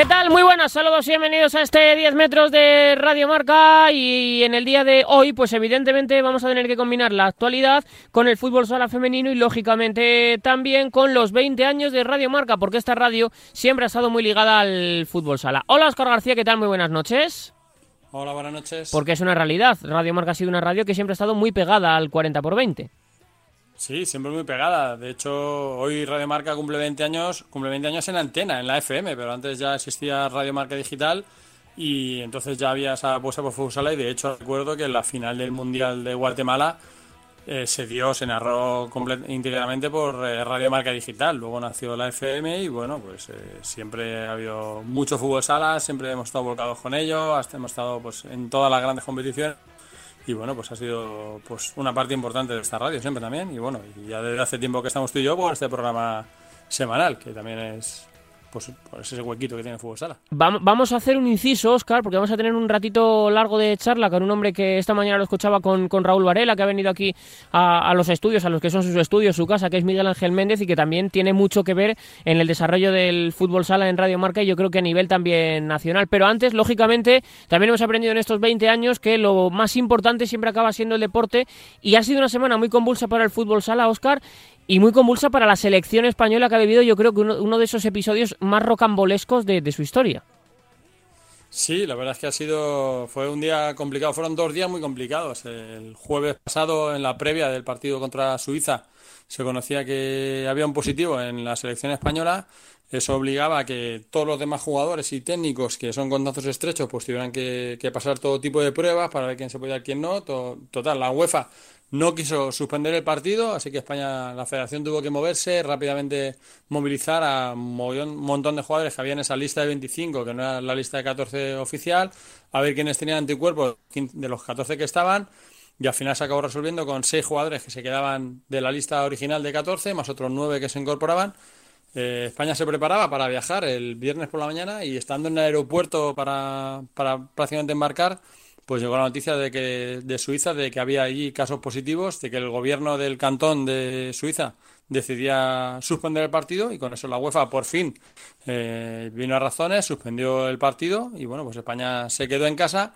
¿Qué tal? Muy buenas, saludos y bienvenidos a este 10 metros de Radio Marca y en el día de hoy pues evidentemente vamos a tener que combinar la actualidad con el fútbol sala femenino y lógicamente también con los 20 años de Radio Marca porque esta radio siempre ha estado muy ligada al fútbol sala. Hola Oscar García, ¿qué tal? Muy buenas noches. Hola, buenas noches. Porque es una realidad, Radio Marca ha sido una radio que siempre ha estado muy pegada al 40 por 20. Sí, siempre muy pegada. De hecho, hoy Radio Marca cumple 20 años, cumple 20 años en antena, en la FM, pero antes ya existía Radio Marca Digital y entonces ya había esa apuesta por Fusala y de hecho recuerdo que en la final del Mundial de Guatemala eh, se dio, se narró íntegramente por eh, Radio Marca Digital. Luego nació la FM y bueno, pues eh, siempre ha habido mucho fútbol sala, siempre hemos estado volcados con ello, hemos estado pues en todas las grandes competiciones y bueno, pues ha sido pues una parte importante de esta radio siempre también. Y bueno, y ya desde hace tiempo que estamos tú y yo por este programa semanal, que también es pues, pues, ese huequito que tiene Fútbol Sala. Vamos a hacer un inciso, Oscar, porque vamos a tener un ratito largo de charla con un hombre que esta mañana lo escuchaba con, con Raúl Varela, que ha venido aquí a, los estudios, a los que son sus estudios, su casa, que es Miguel Ángel Méndez y que también tiene mucho que ver en el desarrollo del fútbol sala en Radio Marca y yo creo que a nivel también nacional. Pero antes, lógicamente, también hemos aprendido en estos 20 años que lo más importante siempre acaba siendo el deporte y ha sido una semana muy convulsa para el fútbol sala, Oscar, y muy convulsa para la selección española que ha vivido yo creo que uno, de esos episodios más rocambolescos de, su historia. Sí, la verdad es que ha sido, fue un día complicado, fueron dos días muy complicados. El jueves pasado, en la previa del partido contra Suiza, se conocía que había un positivo en la selección española. Eso obligaba a que todos los demás jugadores y técnicos que son contactos estrechos pues tuvieran que, pasar todo tipo de pruebas para ver quién se podía y quién no. total, la UEFA no quiso suspender el partido, así que España, la federación tuvo que moverse, rápidamente movilizar a un montón de jugadores que había en esa lista de 25, que no era la lista de 14 oficial, a ver quiénes tenían anticuerpos de los 14 que estaban, y al final se acabó resolviendo con 6 jugadores que se quedaban de la lista original de 14, más otros 9 que se incorporaban. Eh, España se preparaba para viajar el viernes por la mañana y estando en el aeropuerto para, para prácticamente embarcar, pues llegó la noticia de que de Suiza de que había allí casos positivos, de que el gobierno del cantón de Suiza decidía suspender el partido y con eso la UEFA por fin eh, vino a razones, suspendió el partido y bueno, pues España se quedó en casa.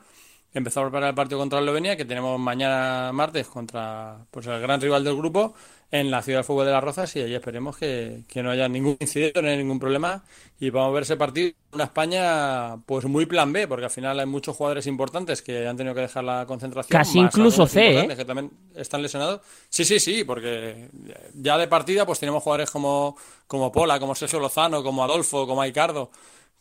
Empezó a preparar el partido contra Eslovenia, que tenemos mañana martes contra pues, el gran rival del grupo en la ciudad de fútbol de las Rozas y allí esperemos que, no haya ningún incidente, no haya ningún problema y vamos a ver ese partido una España pues muy plan B, porque al final hay muchos jugadores importantes que han tenido que dejar la concentración. Casi incluso C, ¿eh? Que también están lesionados. Sí, sí, sí, porque ya de partida pues tenemos jugadores como, como Pola, como Sergio Lozano, como Adolfo, como Aicardo,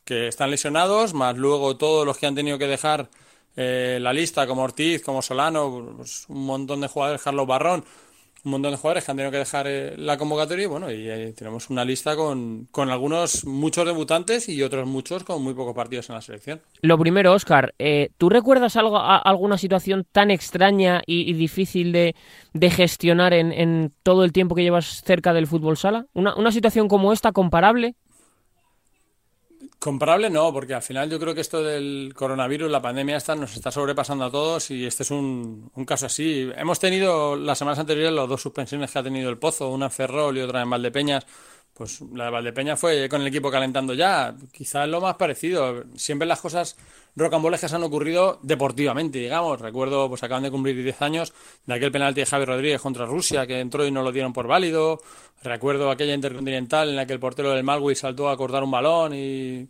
que están lesionados, más luego todos los que han tenido que dejar eh, la lista, como Ortiz, como Solano, pues un montón de jugadores, Carlos Barrón, un montón de jugadores que han tenido que dejar eh, la convocatoria y bueno, y tenemos una lista con, con, algunos, muchos debutantes y otros muchos con muy pocos partidos en la selección. Lo primero, Oscar, eh, ¿tú recuerdas algo, alguna situación tan extraña y, difícil de, de gestionar en, en, todo el tiempo que llevas cerca del fútbol sala? ¿Una, una situación como esta comparable? Comparable no, porque al final yo creo que esto del coronavirus, la pandemia esta, nos está sobrepasando a todos y este es un, un caso así. Hemos tenido las semanas anteriores las dos suspensiones que ha tenido el Pozo, una en Ferrol y otra en Valdepeñas. Pues la de Valdepeñas fue con el equipo calentando ya. Quizás lo más parecido. Siempre las cosas rocambolescas han ocurrido deportivamente, digamos. Recuerdo, pues acaban de cumplir 10 años de aquel penalti de Javi Rodríguez contra Rusia que entró y no lo dieron por válido. Recuerdo aquella intercontinental en la que el portero del Malwi saltó a cortar un balón y.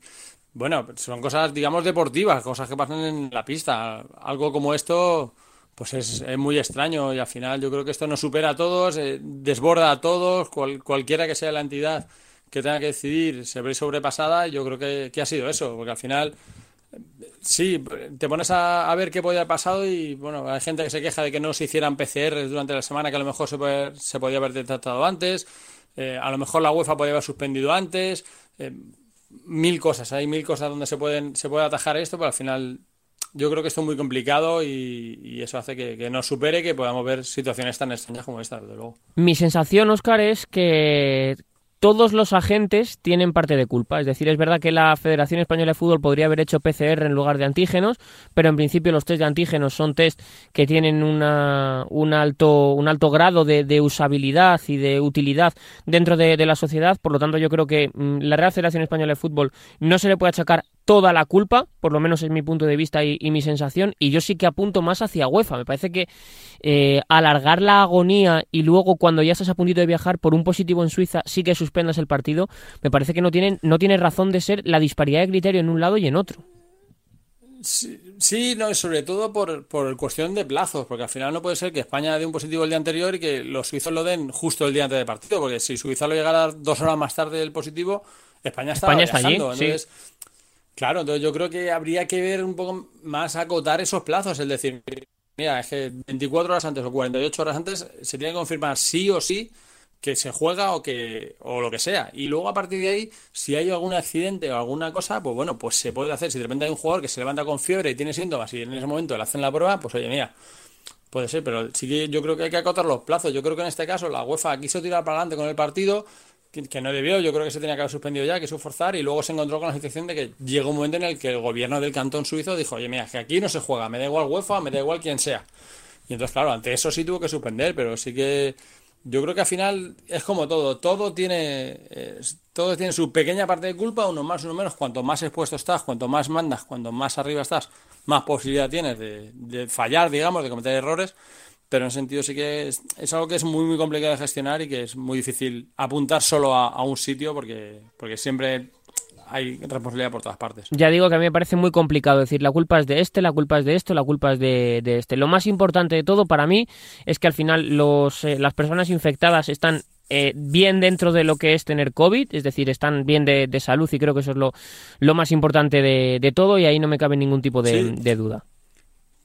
Bueno, son cosas, digamos, deportivas, cosas que pasan en la pista. Algo como esto, pues es, muy extraño y al final yo creo que esto nos supera a todos, eh, desborda a todos, cualquiera que sea la entidad que tenga que decidir se ve sobrepasada. Yo creo que, que ha sido eso, porque al final Sí, te pones a, ver qué podía haber pasado y bueno, hay gente que se queja de que no se hicieran PCR durante la semana, que a lo mejor se, se podía haber detectado antes, eh, a lo mejor la UEFA podía haber suspendido antes, eh, mil cosas, hay mil cosas donde se pueden se puede atajar esto, pero al final yo creo que esto es muy complicado y, eso hace que, que, nos supere que podamos ver situaciones tan extrañas como esta, desde luego. Mi sensación, Oscar, es que todos los agentes tienen parte de culpa. Es decir, es verdad que la Federación Española de Fútbol podría haber hecho PCR en lugar de antígenos, pero en principio los test de antígenos son test que tienen una, un, alto, un alto grado de, usabilidad y de utilidad dentro de, la sociedad. Por lo tanto, yo creo que mm, la Real Federación Española de Fútbol no se le puede achacar toda la culpa, por lo menos es mi punto de vista y, mi sensación, y yo sí que apunto más hacia UEFA. Me parece que eh, alargar la agonía y luego cuando ya estás a puntito de viajar por un positivo en Suiza sí que suspendas el partido, me parece que no, tienen, no tiene razón de ser la disparidad de criterio en un lado y en otro. Sí, no, sobre todo por, por cuestión de plazos, porque al final no puede ser que España dé un positivo el día anterior y que los suizos lo den justo el día antes del partido, porque si Suiza lo llegara dos horas más tarde del positivo, España España. Está allí, entonces, Claro, entonces yo creo que habría que ver un poco más acotar esos plazos, es decir, mira, es que 24 horas antes o 48 horas antes se tiene que confirmar sí o sí que se juega o que o lo que sea. Y luego a partir de ahí, si hay algún accidente o alguna cosa, pues bueno, pues se puede hacer. Si de repente hay un jugador que se levanta con fiebre y tiene síntomas y en ese momento le hacen la prueba, pues oye, mira, puede ser, pero sí que yo creo que hay que acotar los plazos. Yo creo que en este caso la UEFA quiso tirar para adelante con el partido, que, no debió, yo creo que se tenía que haber suspendido ya, que su forzar, y luego se encontró con la situación de que llegó un momento en el que el gobierno del cantón suizo dijo, oye, mira, que aquí no se juega, me da igual UEFA, me da igual quien sea. Y entonces, claro, ante eso sí tuvo que suspender, pero sí que yo creo que al final es como todo, todo tiene, todo tiene su pequeña parte de culpa, uno más, uno menos, cuanto más expuesto estás, cuanto más mandas, cuanto más arriba estás, más posibilidad tienes de fallar, digamos, de cometer errores pero en ese sentido sí que es, algo que es muy, muy complicado de gestionar y que es muy difícil apuntar solo a, un sitio porque, porque siempre hay responsabilidad por todas partes. Ya digo que a mí me parece muy complicado decir la culpa es de este, la culpa es de esto, la culpa es de, este. Lo más importante de todo para mí es que al final los, eh, las personas infectadas están eh, bien dentro de lo que es tener COVID, es decir, están bien de, salud y creo que eso es lo, lo más importante de, todo y ahí no me cabe ningún tipo de duda.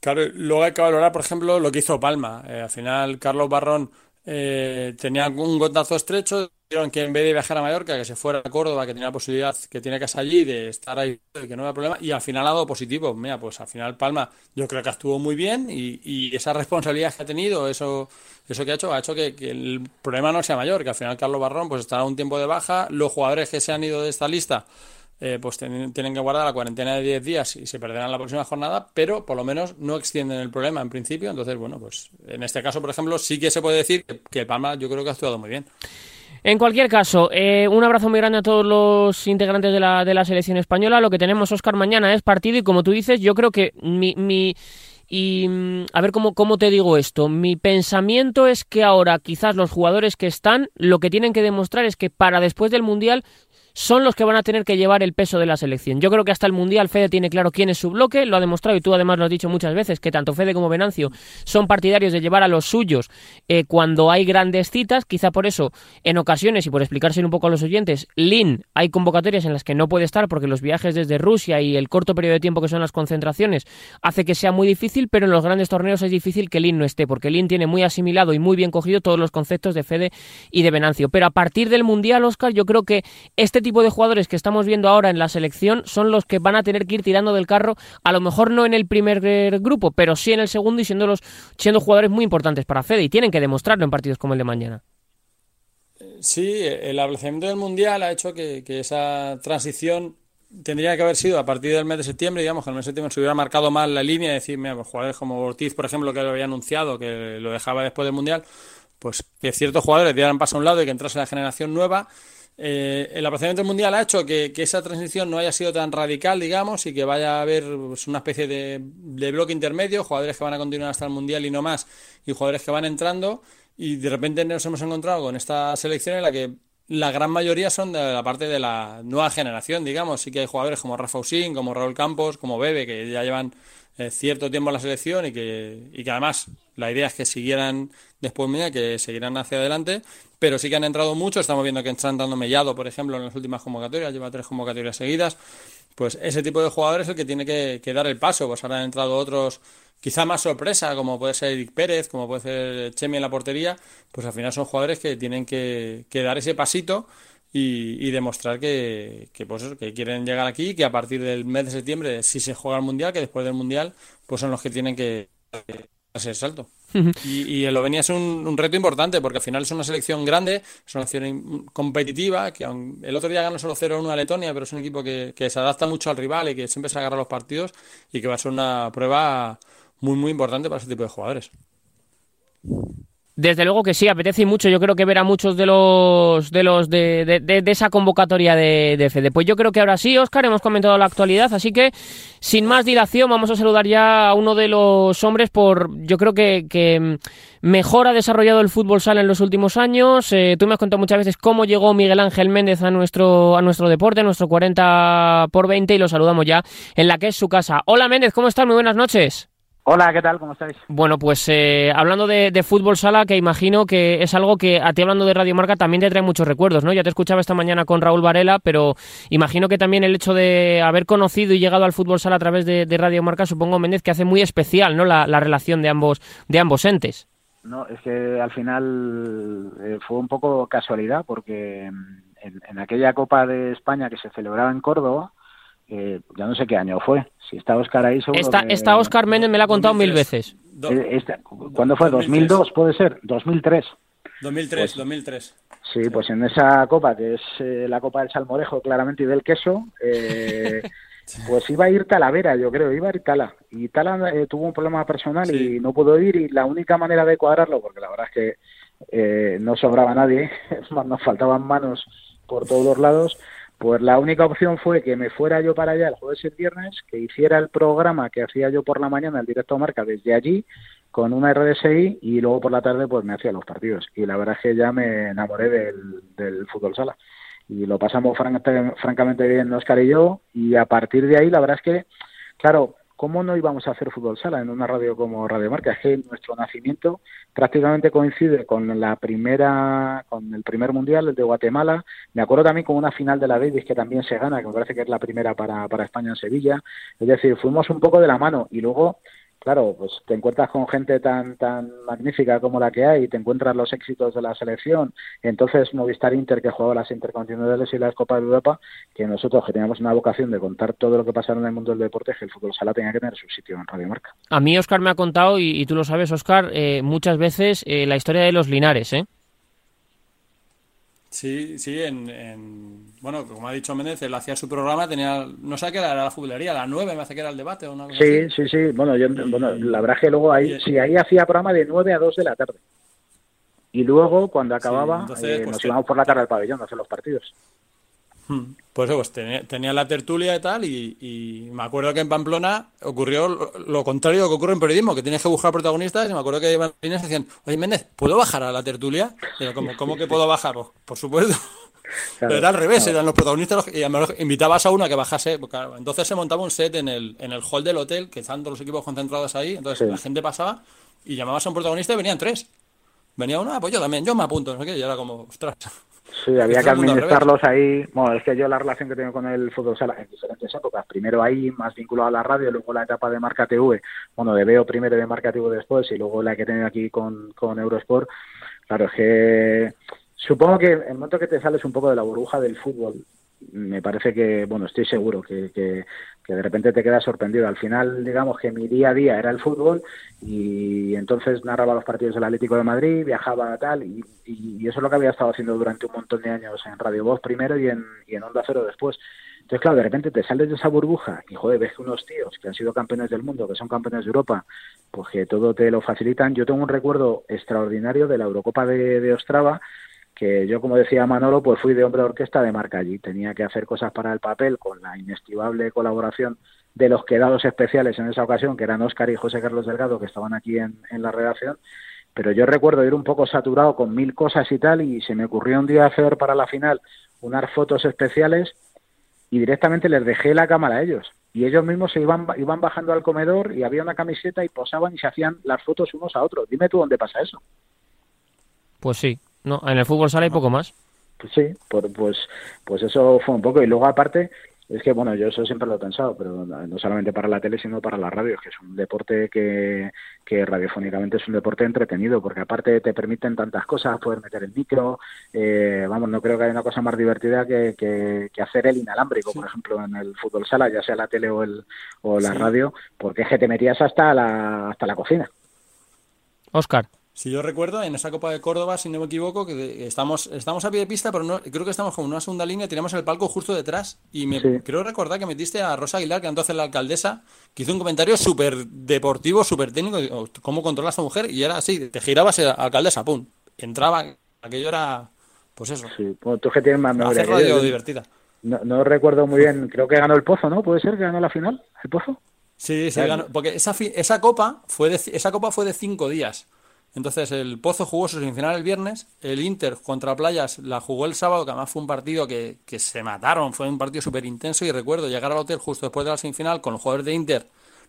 Claro, luego hay que valorar, por ejemplo, lo que hizo Palma. Eh, al final, Carlos Barrón eh, tenía un gotazo estrecho, dijeron que en vez de viajar a Mallorca, que se fuera a Córdoba, que tenía la posibilidad, que tiene casa allí, de estar ahí, que no había problema, y al final ha dado positivo. Mira, pues al final Palma yo creo que actuó muy bien y, esa responsabilidad que ha tenido, eso, eso que ha hecho, ha hecho que, que, el problema no sea mayor, que al final Carlos Barrón pues estará un tiempo de baja, los jugadores que se han ido de esta lista eh, pues tienen, que guardar la cuarentena de 10 días y se perderán la próxima jornada, pero por lo menos no extienden el problema en principio. Entonces, bueno, pues en este caso, por ejemplo, sí que se puede decir que, el Palma yo creo que ha actuado muy bien. En cualquier caso, eh, un abrazo muy grande a todos los integrantes de la, de la selección española. Lo que tenemos, Oscar, mañana es partido y como tú dices, yo creo que mi... mi y mm, a ver cómo, cómo te digo esto. Mi pensamiento es que ahora quizás los jugadores que están lo que tienen que demostrar es que para después del Mundial son los que van a tener que llevar el peso de la selección. Yo creo que hasta el Mundial Fede tiene claro quién es su bloque, lo ha demostrado y tú además lo has dicho muchas veces, que tanto Fede como Venancio son partidarios de llevar a los suyos eh, cuando hay grandes citas, quizá por eso en ocasiones y por explicárselo un poco a los oyentes, Lin hay convocatorias en las que no puede estar porque los viajes desde Rusia y el corto periodo de tiempo que son las concentraciones hace que sea muy difícil, pero en los grandes torneos es difícil que Lin no esté, porque Lin tiene muy asimilado y muy bien cogido todos los conceptos de Fede y de Venancio. Pero a partir del Mundial, Oscar, yo creo que este tipo de jugadores que estamos viendo ahora en la selección son los que van a tener que ir tirando del carro, a lo mejor no en el primer grupo, pero sí en el segundo y siendo los siendo jugadores muy importantes para Fede y tienen que demostrarlo en partidos como el de mañana. Sí, el aplazamiento del Mundial ha hecho que, esa transición tendría que haber sido a partir del mes de septiembre, digamos, que el mes de septiembre se hubiera marcado mal la línea, decir, mira, pues jugadores como Ortiz, por ejemplo, que lo había anunciado, que lo dejaba después del Mundial, pues que ciertos jugadores dieran paso a un lado y que entrase la generación nueva eh, el aplazamiento mundial ha hecho que, esa transición no haya sido tan radical, digamos, y que vaya a haber pues, una especie de, bloque intermedio, jugadores que van a continuar hasta el mundial y no más, y jugadores que van entrando, y de repente nos hemos encontrado con esta selección en la que la gran mayoría son de la parte de la nueva generación, digamos. Sí que hay jugadores como Rafa Usín, como Raúl Campos, como Bebe, que ya llevan eh, cierto tiempo en la selección y que, y que además la idea es que siguieran después mía, que seguirán hacia adelante, pero sí que han entrado muchos. Estamos viendo que está entrando Mellado, por ejemplo, en las últimas convocatorias, lleva tres convocatorias seguidas. Pues ese tipo de jugadores es el que tiene que, dar el paso. Pues ahora han entrado otros, quizá más sorpresa, como puede ser Eric Pérez, como puede ser Chemi en la portería. Pues al final son jugadores que tienen que, dar ese pasito y, demostrar que, que, pues que quieren llegar aquí, que a partir del mes de septiembre, si se juega el Mundial, que después del Mundial, pues son los que tienen que ese salto. y, y el Eslovenia es un, reto importante porque al final es una selección grande, es una selección competitiva, que el otro día ganó solo 0-1 a Letonia, pero es un equipo que, que, se adapta mucho al rival y que siempre se agarra los partidos y que va a ser una prueba muy, muy importante para ese tipo de jugadores. Desde luego que sí, apetece mucho. Yo creo que ver a muchos de los de los de, de, esa convocatoria de, de Fede. Pues yo creo que ahora sí, Oscar, hemos comentado la actualidad, así que sin más dilación vamos a saludar ya a uno de los hombres por, yo creo que, que mejor ha desarrollado el fútbol sala en los últimos años. Eh, tú me has contado muchas veces cómo llegó Miguel Ángel Méndez a nuestro, a nuestro deporte, a nuestro 40 por 20 y lo saludamos ya en la que es su casa. Hola Méndez, ¿cómo estás? Muy buenas noches. Hola, ¿qué tal? ¿Cómo estáis? Bueno, pues eh, hablando de, fútbol sala, que imagino que es algo que a ti hablando de Radio Marca también te trae muchos recuerdos, ¿no? Ya te escuchaba esta mañana con Raúl Varela, pero imagino que también el hecho de haber conocido y llegado al fútbol sala a través de, Radio Marca, supongo, Méndez, que hace muy especial, ¿no? La, relación de ambos, de ambos entes. No, es que al final eh, fue un poco casualidad, porque en aquella Copa de España que se celebraba en Córdoba, eh, ya no sé qué año fue. Si está Oscar ahí, seguro Está, está Oscar Méndez, me lo ha contado mil veces. Eh, ¿Cuándo fue? ¿2002 puede ser? ¿2003? 2003, 2003. Pues, sí, pues en esa copa, que es eh, la copa del salmorejo claramente y del queso, pues iba a ir Talavera, yo creo, iba a ir Tala. Y Tala tuvo un problema personal y no pudo ir y la única manera de cuadrarlo, porque la verdad es que no sobraba nadie, nos faltaban manos por todos los lados, pues la única opción fue que me fuera yo para allá el jueves y el viernes, que hiciera el programa que hacía yo por la mañana, el directo marca, desde allí, con una RDSI, y luego por la tarde pues me hacía los partidos. Y la verdad es que ya me enamoré del, fútbol sala. Y lo pasamos francamente bien Oscar y yo, y a partir de ahí la verdad es que, claro, ¿cómo no íbamos a hacer fútbol sala en una radio como Radio Marca? Es que nuestro nacimiento prácticamente coincide con la primera, con el primer mundial, el de Guatemala. Me acuerdo también con una final de la Davis que también se gana, que me parece que es la primera para, para España en Sevilla. Es decir, fuimos un poco de la mano y luego claro, pues te encuentras con gente tan tan magnífica como la que hay, te encuentras los éxitos de la selección, entonces Movistar Inter que jugaba las intercontinentales y las Copas de Europa, que nosotros que teníamos una vocación de contar todo lo que pasaba en el mundo del deporte, que el fútbol sala tenía que tener su sitio en Radio Marca. A mí Oscar me ha contado, y, tú lo sabes Oscar, eh, muchas veces eh, la historia de los Linares, ¿eh? Sí, sí, en, bueno, como ha dicho Méndez, él hacía su programa, tenía, no sé qué era la futbolería, la 9 me hace que era el debate o una Sí, sí, sí, bueno, yo, bueno, la verdad que luego ahí, sí, ahí hacía programa de 9 a 2 de la tarde. Y luego, cuando acababa, eh, pues nos íbamos por la tarde al pabellón a hacer los partidos. Hmm. Pues, pues tenía, la tertulia y tal, y, me acuerdo que en Pamplona ocurrió lo contrario de lo que ocurre en periodismo, que tienes que buscar protagonistas, y me acuerdo que iban decían, oye Méndez, ¿puedo bajar a la tertulia? ¿cómo, que puedo bajar? Pues, por supuesto. Pero era al revés, eran los protagonistas y invitabas a uno a que bajase. Pues entonces se montaba un set en el, en el hall del hotel, que estaban todos los equipos concentrados ahí, entonces la gente pasaba y llamabas a un protagonista y venían tres. Venía uno, ah, pues yo también, yo me apunto, no sé qué, y era como, ostras. Sí, había que administrarlos ahí. Bueno, es que yo la relación que tengo con el fútbol sala en diferentes épocas, primero ahí más vinculado a la radio, luego la etapa de Marca TV, bueno, de Veo primero de Marca TV después y luego la que he tenido aquí con, con Eurosport. Claro, es que supongo que el momento que te sales un poco de la burbuja del fútbol, me parece que, bueno, estoy seguro que, que, de repente te quedas sorprendido. Al final, digamos que mi día a día era el fútbol y entonces narraba los partidos del Atlético de Madrid, viajaba tal y, eso es lo que había estado haciendo durante un montón de años en Radio Voz primero y en, y en Onda Cero después. Entonces, claro, de repente te sales de esa burbuja y, joder, ves que unos tíos que han sido campeones del mundo, que son campeones de Europa, pues que todo te lo facilitan. Yo tengo un recuerdo extraordinario de la Eurocopa de, de Ostrava, que yo, como decía Manolo, pues fui de hombre de orquesta de marca allí. Tenía que hacer cosas para el papel con la inestimable colaboración de los quedados especiales en esa ocasión, que eran Óscar y José Carlos Delgado, que estaban aquí en, en la redacción. Pero yo recuerdo ir un poco saturado con mil cosas y tal, y se me ocurrió un día hacer para la final unas fotos especiales y directamente les dejé la cámara a ellos. Y ellos mismos se iban, iban bajando al comedor y había una camiseta y posaban y se hacían las fotos unos a otros. Dime tú dónde pasa eso. Pues sí, no, en el fútbol sale y poco más. Pues sí, pues, pues eso fue un poco. Y luego aparte, es que bueno, yo eso siempre lo he pensado, pero no solamente para la tele, sino para la radio, que es un deporte que, que radiofónicamente es un deporte entretenido, porque aparte te permiten tantas cosas, poder meter el micro, eh, vamos, no creo que haya una cosa más divertida que, que, hacer el inalámbrico, por ejemplo, en el fútbol sala, ya sea la tele o, el, o la radio, porque es que te metías hasta la, hasta la cocina. Oscar. Si yo recuerdo, en esa Copa de Córdoba, si no me equivoco, que estamos, estamos a pie de pista, pero no, creo que estamos como en una segunda línea, tenemos el palco justo detrás. Y me creo recordar que metiste a Rosa Aguilar, que entonces la alcaldesa, que hizo un comentario súper deportivo, súper técnico, oh, cómo controlas a esa mujer, y era así, te girabas a alcaldesa, pum, entraba, aquello era, pues eso. Sí, tú que tienes más memoria. radio divertida. No, no recuerdo muy bien, creo que ganó el Pozo, ¿no? ¿Puede ser que ganó la final, el Pozo? Sí, sí, ganó, porque esa, esa, copa fue de, esa copa fue de cinco días. Entonces el Pozo jugó su semifinal el viernes, el Inter contra Playas la jugó el sábado, que además fue un partido que, que se mataron, fue un partido súper intenso y recuerdo llegar al hotel justo después de la semifinal con los jugadores de Inter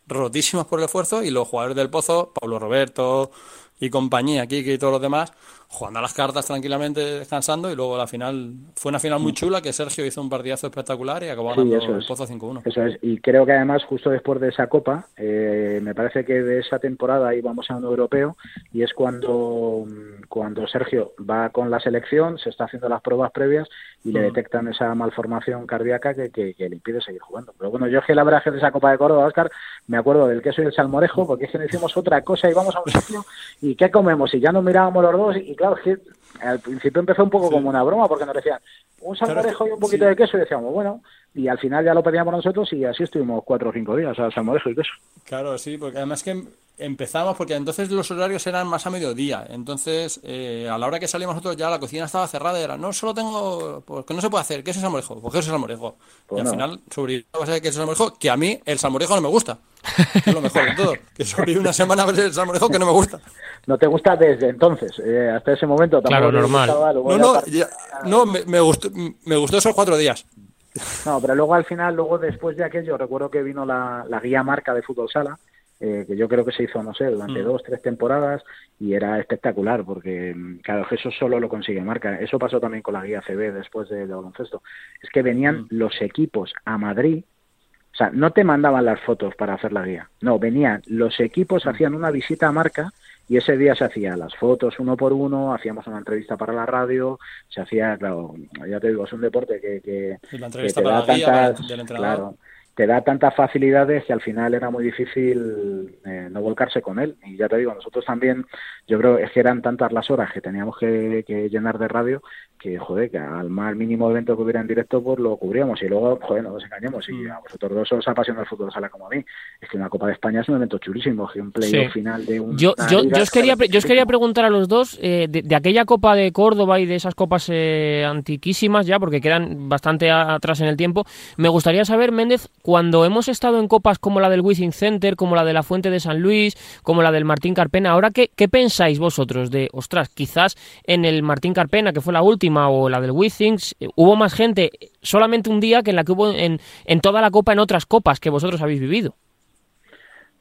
rotísimos por el esfuerzo y los jugadores del Pozo, Pablo Roberto y compañía, aquí y todos los demás, jugando a las cartas tranquilamente, descansando, y luego la final fue una final muy chula que Sergio hizo un partidazo espectacular y acabó ganando el Pozo 5-1. Eso es, y creo que además justo después de esa Copa, eh, me parece que de esa temporada íbamos a un europeo y es cuando, cuando Sergio va con la selección, se está haciendo las pruebas previas y le detectan esa malformación cardíaca que, que, le impide seguir jugando. Pero bueno, yo es que el abraje de esa Copa de Córdoba, Oscar, me acuerdo del queso y el salmorejo, porque es que no hicimos otra cosa y vamos a un sitio y ¿qué comemos? Y ya nos mirábamos los dos y claro, que al principio empezó un poco como una broma porque nos decían un salmorejo y un poquito de queso y decíamos, bueno, y al final ya lo pedíamos nosotros y así estuvimos cuatro o cinco días, o sea, salmorejo y queso. Claro, sí, porque además que empezamos, porque entonces los horarios eran más a mediodía, entonces eh, a la hora que salimos nosotros ya la cocina estaba cerrada y era, no, solo tengo, pues que no se puede hacer, queso salmorejo, pues queso salmorejo. Pues y al final sobrevivimos a queso salmorejo, que a mí el salmorejo no me gusta, es lo mejor de todo, que sobreviví una semana a ver el salmorejo que no me gusta. No te gusta desde entonces, eh, hasta ese momento. Claro, normal. no, no, no me, me, gustó, me gustó esos cuatro días. No, pero luego al final, luego después de aquello, recuerdo que vino la, la guía marca de Fútbol Sala, eh, que yo creo que se hizo, no sé, durante mm. dos, tres temporadas y era espectacular porque, claro, eso solo lo consigue marca. Eso pasó también con la guía CB después de, baloncesto. Es que venían mm. los equipos a Madrid, o sea, no te mandaban las fotos para hacer la guía, no, venían los equipos, mm. hacían una visita a marca y ese día se hacían las fotos uno por uno, hacíamos una entrevista para la radio, se hacía, claro, ya te digo, es un deporte que, que, te da tantas, claro, te da tantas facilidades que al final era muy difícil eh, no volcarse con él. Y ya te digo, nosotros también, yo creo es que eran tantas las horas que teníamos que, llenar de radio que, joder, que al más mínimo evento que hubiera en directo, pues lo cubríamos. Y luego, joder, no nos engañemos. Y mm. a vosotros dos os apasiona el fútbol sala como a mí. Es que una Copa de España es un evento chulísimo, un play final de un. Yo, yo, yo, os quería, yo os quería preguntar a los dos eh, de, aquella Copa de Córdoba y de esas copas eh, antiquísimas ya, porque quedan bastante atrás en el tiempo. Me gustaría saber, Méndez, cuando hemos estado en copas como la del Wizzing Center, como la de la Fuente de San Luis, como la del Martín Carpena, ahora qué, qué pensáis vosotros de, ostras, quizás en el Martín Carpena, que fue la última, o la del Wizzing, hubo más gente solamente un día que en la que hubo en, en toda la copa en otras copas que vosotros habéis vivido?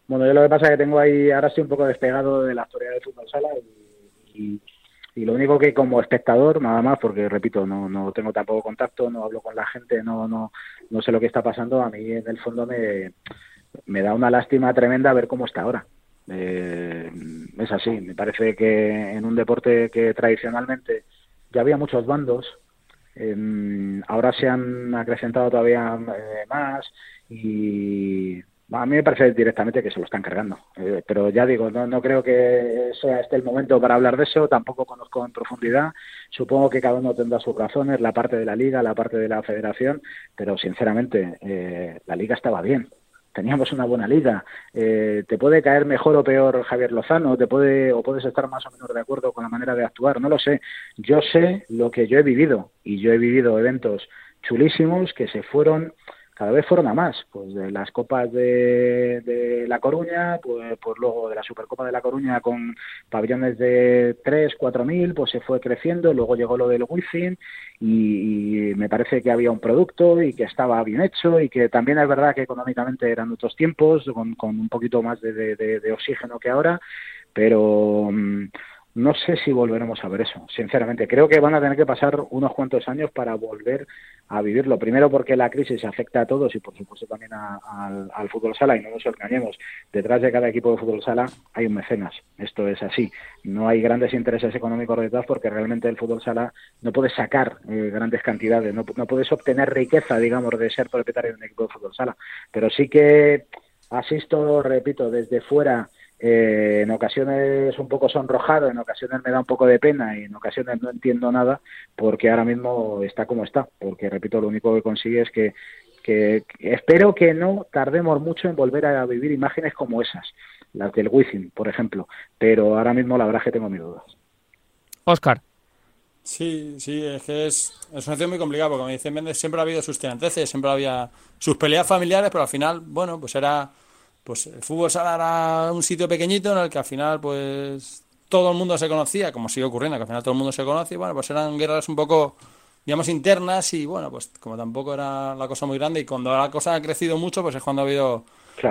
Bueno, yo lo que pasa es que tengo ahí, ahora estoy un poco despegado de la historia del fútbol sala y lo único que como espectador nada más porque repito no no tengo tampoco contacto no hablo con la gente no no no sé lo que está pasando a mí en el fondo me me da una lástima tremenda ver cómo está ahora. Eh, es así me parece que en un deporte que tradicionalmente ya había muchos bandos eh, ahora se han acrecentado todavía eh, más y a mí me parece directamente que se lo están cargando, eh, pero ya digo, no, no creo que sea este el momento para hablar de eso, tampoco conozco en profundidad, supongo que cada uno tendrá sus razones, la parte de la liga, la parte de la federación, pero sinceramente eh, la liga estaba bien, teníamos una buena liga, eh, te puede caer mejor o peor Javier Lozano, te puede o puedes estar más o menos de acuerdo con la manera de actuar, no lo sé, yo sé lo que yo he vivido y yo he vivido eventos chulísimos que se fueron cada vez fueron a más, pues de las copas de, de La Coruña, pues, pues, luego de la Supercopa de La Coruña con pabellones de 3, 4 mil, pues se fue creciendo, luego llegó lo del Wizzing y, y, me parece que había un producto y que estaba bien hecho y que también es verdad que económicamente eran otros tiempos, con, con un poquito más de, de, oxígeno que ahora, pero... Mm, no sé si volveremos a ver eso, sinceramente. Creo que van a tener que pasar unos cuantos años para volver a vivirlo. Primero porque la crisis afecta a todos y por supuesto también al fútbol sala y no nos engañemos. Detrás de cada equipo de fútbol sala hay un mecenas. Esto es así. No hay grandes intereses económicos detrás porque realmente el fútbol sala no puede sacar eh, grandes cantidades, no, no puedes obtener riqueza, digamos, de ser propietario de un equipo de fútbol sala. Pero sí que asisto, repito, desde fuera eh, en ocasiones un poco sonrojado, en ocasiones me da un poco de pena y en ocasiones no entiendo nada porque ahora mismo está como está, porque repito, lo único que consigue es que, que, espero que no tardemos mucho en volver a vivir imágenes como esas, las del Wizzing, por ejemplo, pero ahora mismo la verdad es que tengo mis dudas. Oscar. Sí, sí, es que es, es una situación muy complicada porque, como dice Méndez, siempre ha habido sus tiranteces, siempre había sus peleas familiares, pero al final, bueno, pues era pues el fútbol sala era un sitio pequeñito en el que al final pues todo el mundo se conocía, como sigue ocurriendo, que al final todo el mundo se conoce, y bueno, pues eran guerras un poco, digamos, internas y bueno, pues como tampoco era la cosa muy grande y cuando la cosa ha crecido mucho, pues es cuando ha habido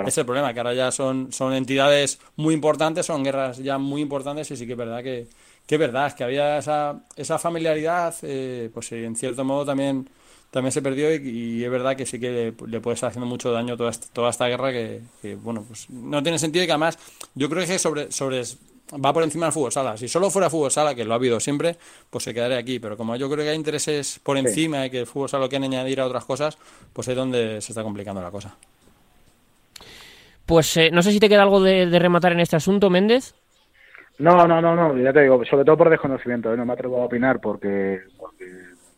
ese problema, que ahora ya son, son entidades muy importantes, son guerras ya muy importantes y sí que es verdad que, que es verdad, es que había esa, esa familiaridad, eh, pues en cierto modo también también se perdió y, es verdad que sí que le, puede estar haciendo mucho daño toda esta, toda esta guerra que, bueno, pues no tiene sentido y que además yo creo que sobre, sobre va por encima del fútbol sala. Si solo fuera fútbol sala, que lo ha habido siempre, pues se quedaría aquí. Pero como yo creo que hay intereses por encima y que el fútbol sala lo quieren añadir a otras cosas, pues es donde se está complicando la cosa. Pues eh, no sé si te queda algo de, rematar en este asunto, Méndez. No, no, no, no, ya te digo, sobre todo por desconocimiento, ¿eh? no me atrevo a opinar porque, porque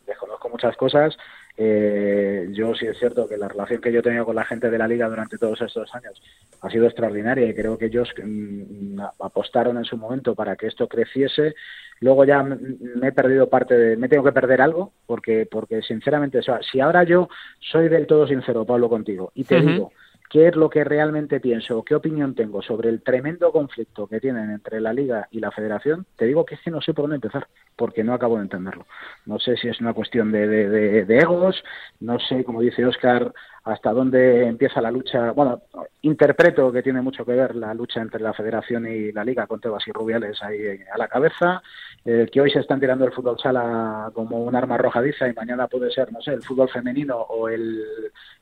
desconozco muchas cosas eh, yo sí es cierto que la relación que yo he tenido con la gente de la liga durante todos estos años ha sido extraordinaria y creo que ellos mm, apostaron en su momento para que esto creciese. Luego ya me he perdido parte de, me tengo que perder algo porque, porque sinceramente, si ahora yo soy del todo sincero, Pablo, contigo y te digo qué es lo que realmente pienso, qué opinión tengo sobre el tremendo conflicto que tienen entre la Liga y la Federación, te digo que es que no sé por dónde empezar, porque no acabo de entenderlo. No sé si es una cuestión de, de, de egos, no sé, como dice Oscar, hasta dónde empieza la lucha. Bueno, interpreto que tiene mucho que ver la lucha entre la Federación y la Liga con Tebas y Rubiales ahí a la cabeza, eh, que hoy se están tirando el fútbol sala como un arma arrojadiza y mañana puede ser, no sé, el fútbol femenino o el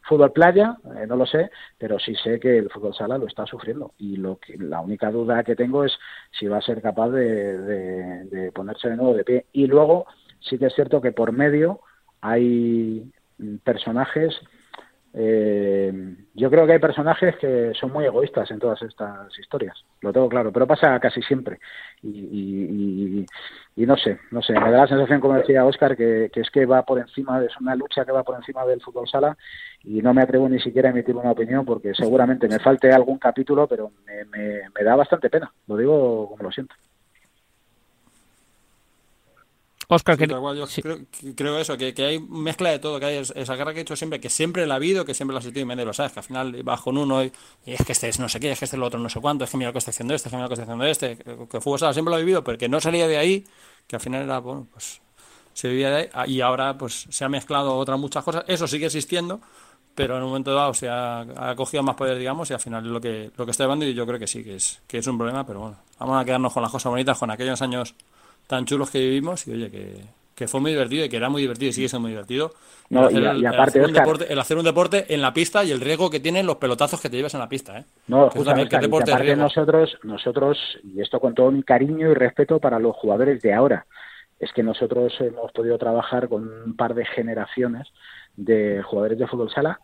fútbol playa, eh, no lo sé, pero sí sé que el fútbol sala lo está sufriendo y lo que la única duda que tengo es si va a ser capaz de, de ponerse de nuevo de pie. Y luego sí que es cierto que por medio hay personajes eh, yo creo que hay personajes que son muy egoístas en todas estas historias, lo tengo claro, pero pasa casi siempre. Y, no sé, no sé, me da la sensación, como decía Oscar, que, es que va por encima, es una lucha que va por encima del fútbol sala y no me atrevo ni siquiera a emitir una opinión porque seguramente me falte algún capítulo, pero me da bastante pena, lo digo como lo siento. Oscar, yo creo, eso, que, hay mezcla de todo, que hay esa guerra que he hecho siempre, que siempre la ha habido, que siempre la ha medio lo sabes, que al final bajo en uno y, es que este es no sé qué, es que este es el otro no sé cuánto, es que mira lo que está haciendo este, es que mira lo que está haciendo este, que, que fútbol siempre lo ha vivido, pero que no salía de ahí, que al final era, bueno, pues se vivía de ahí ah, y ahora pues se ha mezclado otras muchas cosas, eso sigue existiendo, pero en un momento dado se ha, cogido más poder, digamos, y al final es lo que, lo que está llevando y yo creo que sí, que es, que es un problema, pero bueno, vamos a quedarnos con las cosas bonitas, con aquellos años tan chulos que vivimos y oye, que, que fue muy divertido y que era muy divertido y sigue siendo muy divertido. No, y, aparte, el, hacer un deporte, en la pista y el riesgo que tienen los pelotazos que te llevas en la pista. ¿eh? No, justamente, aparte nosotros, nosotros, y esto con todo mi cariño y respeto para los jugadores de ahora, es que nosotros hemos podido trabajar con un par de generaciones de jugadores de fútbol sala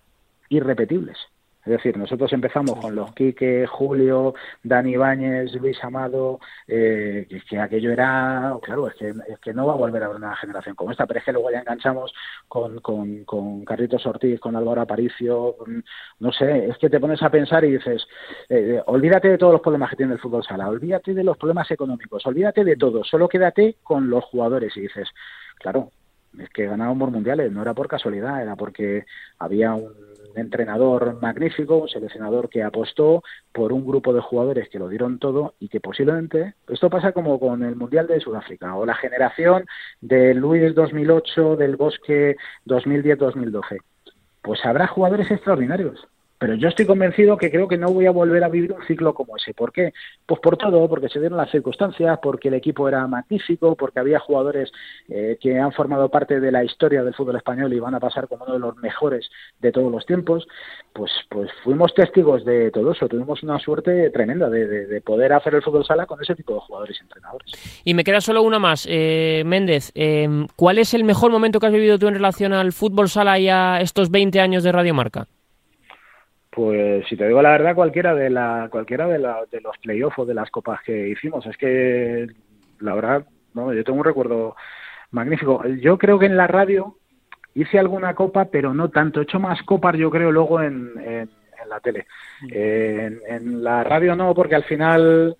irrepetibles. Es decir, nosotros empezamos con los Quique, Julio, Dani Ibáñez, Luis Amado, eh, que, aquello era, claro, es que, no va a volver a haber una generación como esta, pero es que luego ya enganchamos con, con, con Ortiz, con Álvaro Aparicio, no sé, es que te pones a pensar y dices, eh, olvídate de todos los problemas que tiene el fútbol sala, olvídate de los problemas económicos, olvídate de todo, solo quédate con los jugadores y dices, claro, es que ganábamos mundiales, no era por casualidad, era porque había un entrenador magnífico, un seleccionador que apostó por un grupo de jugadores que lo dieron todo y que posiblemente, esto pasa como con el Mundial de Sudáfrica o la generación de Luis 2008, del Bosque 2010-2012. Pues habrá jugadores extraordinarios, pero yo estoy convencido que creo que no voy a volver a vivir un ciclo como ese. ¿Por qué? Pues por todo, porque se dieron las circunstancias, porque el equipo era magnífico, porque había jugadores eh, que han formado parte de la historia del fútbol español y van a pasar como uno de los mejores de todos los tiempos. Pues, pues fuimos testigos de todo eso. Tuvimos una suerte tremenda de, poder hacer el fútbol sala con ese tipo de jugadores y entrenadores. Y me queda solo una más, eh, Méndez. Eh, ¿Cuál es el mejor momento que has vivido tú en relación al fútbol sala y a estos 20 años de Radio Marca? Pues si te digo la verdad, cualquiera de la cualquiera de, la, de los playoffs o de las copas que hicimos, es que la verdad, no, yo tengo un recuerdo magnífico. Yo creo que en la radio hice alguna copa, pero no tanto. He hecho más copas, yo creo, luego en, en, la tele. Mm. en, la radio no, porque al final,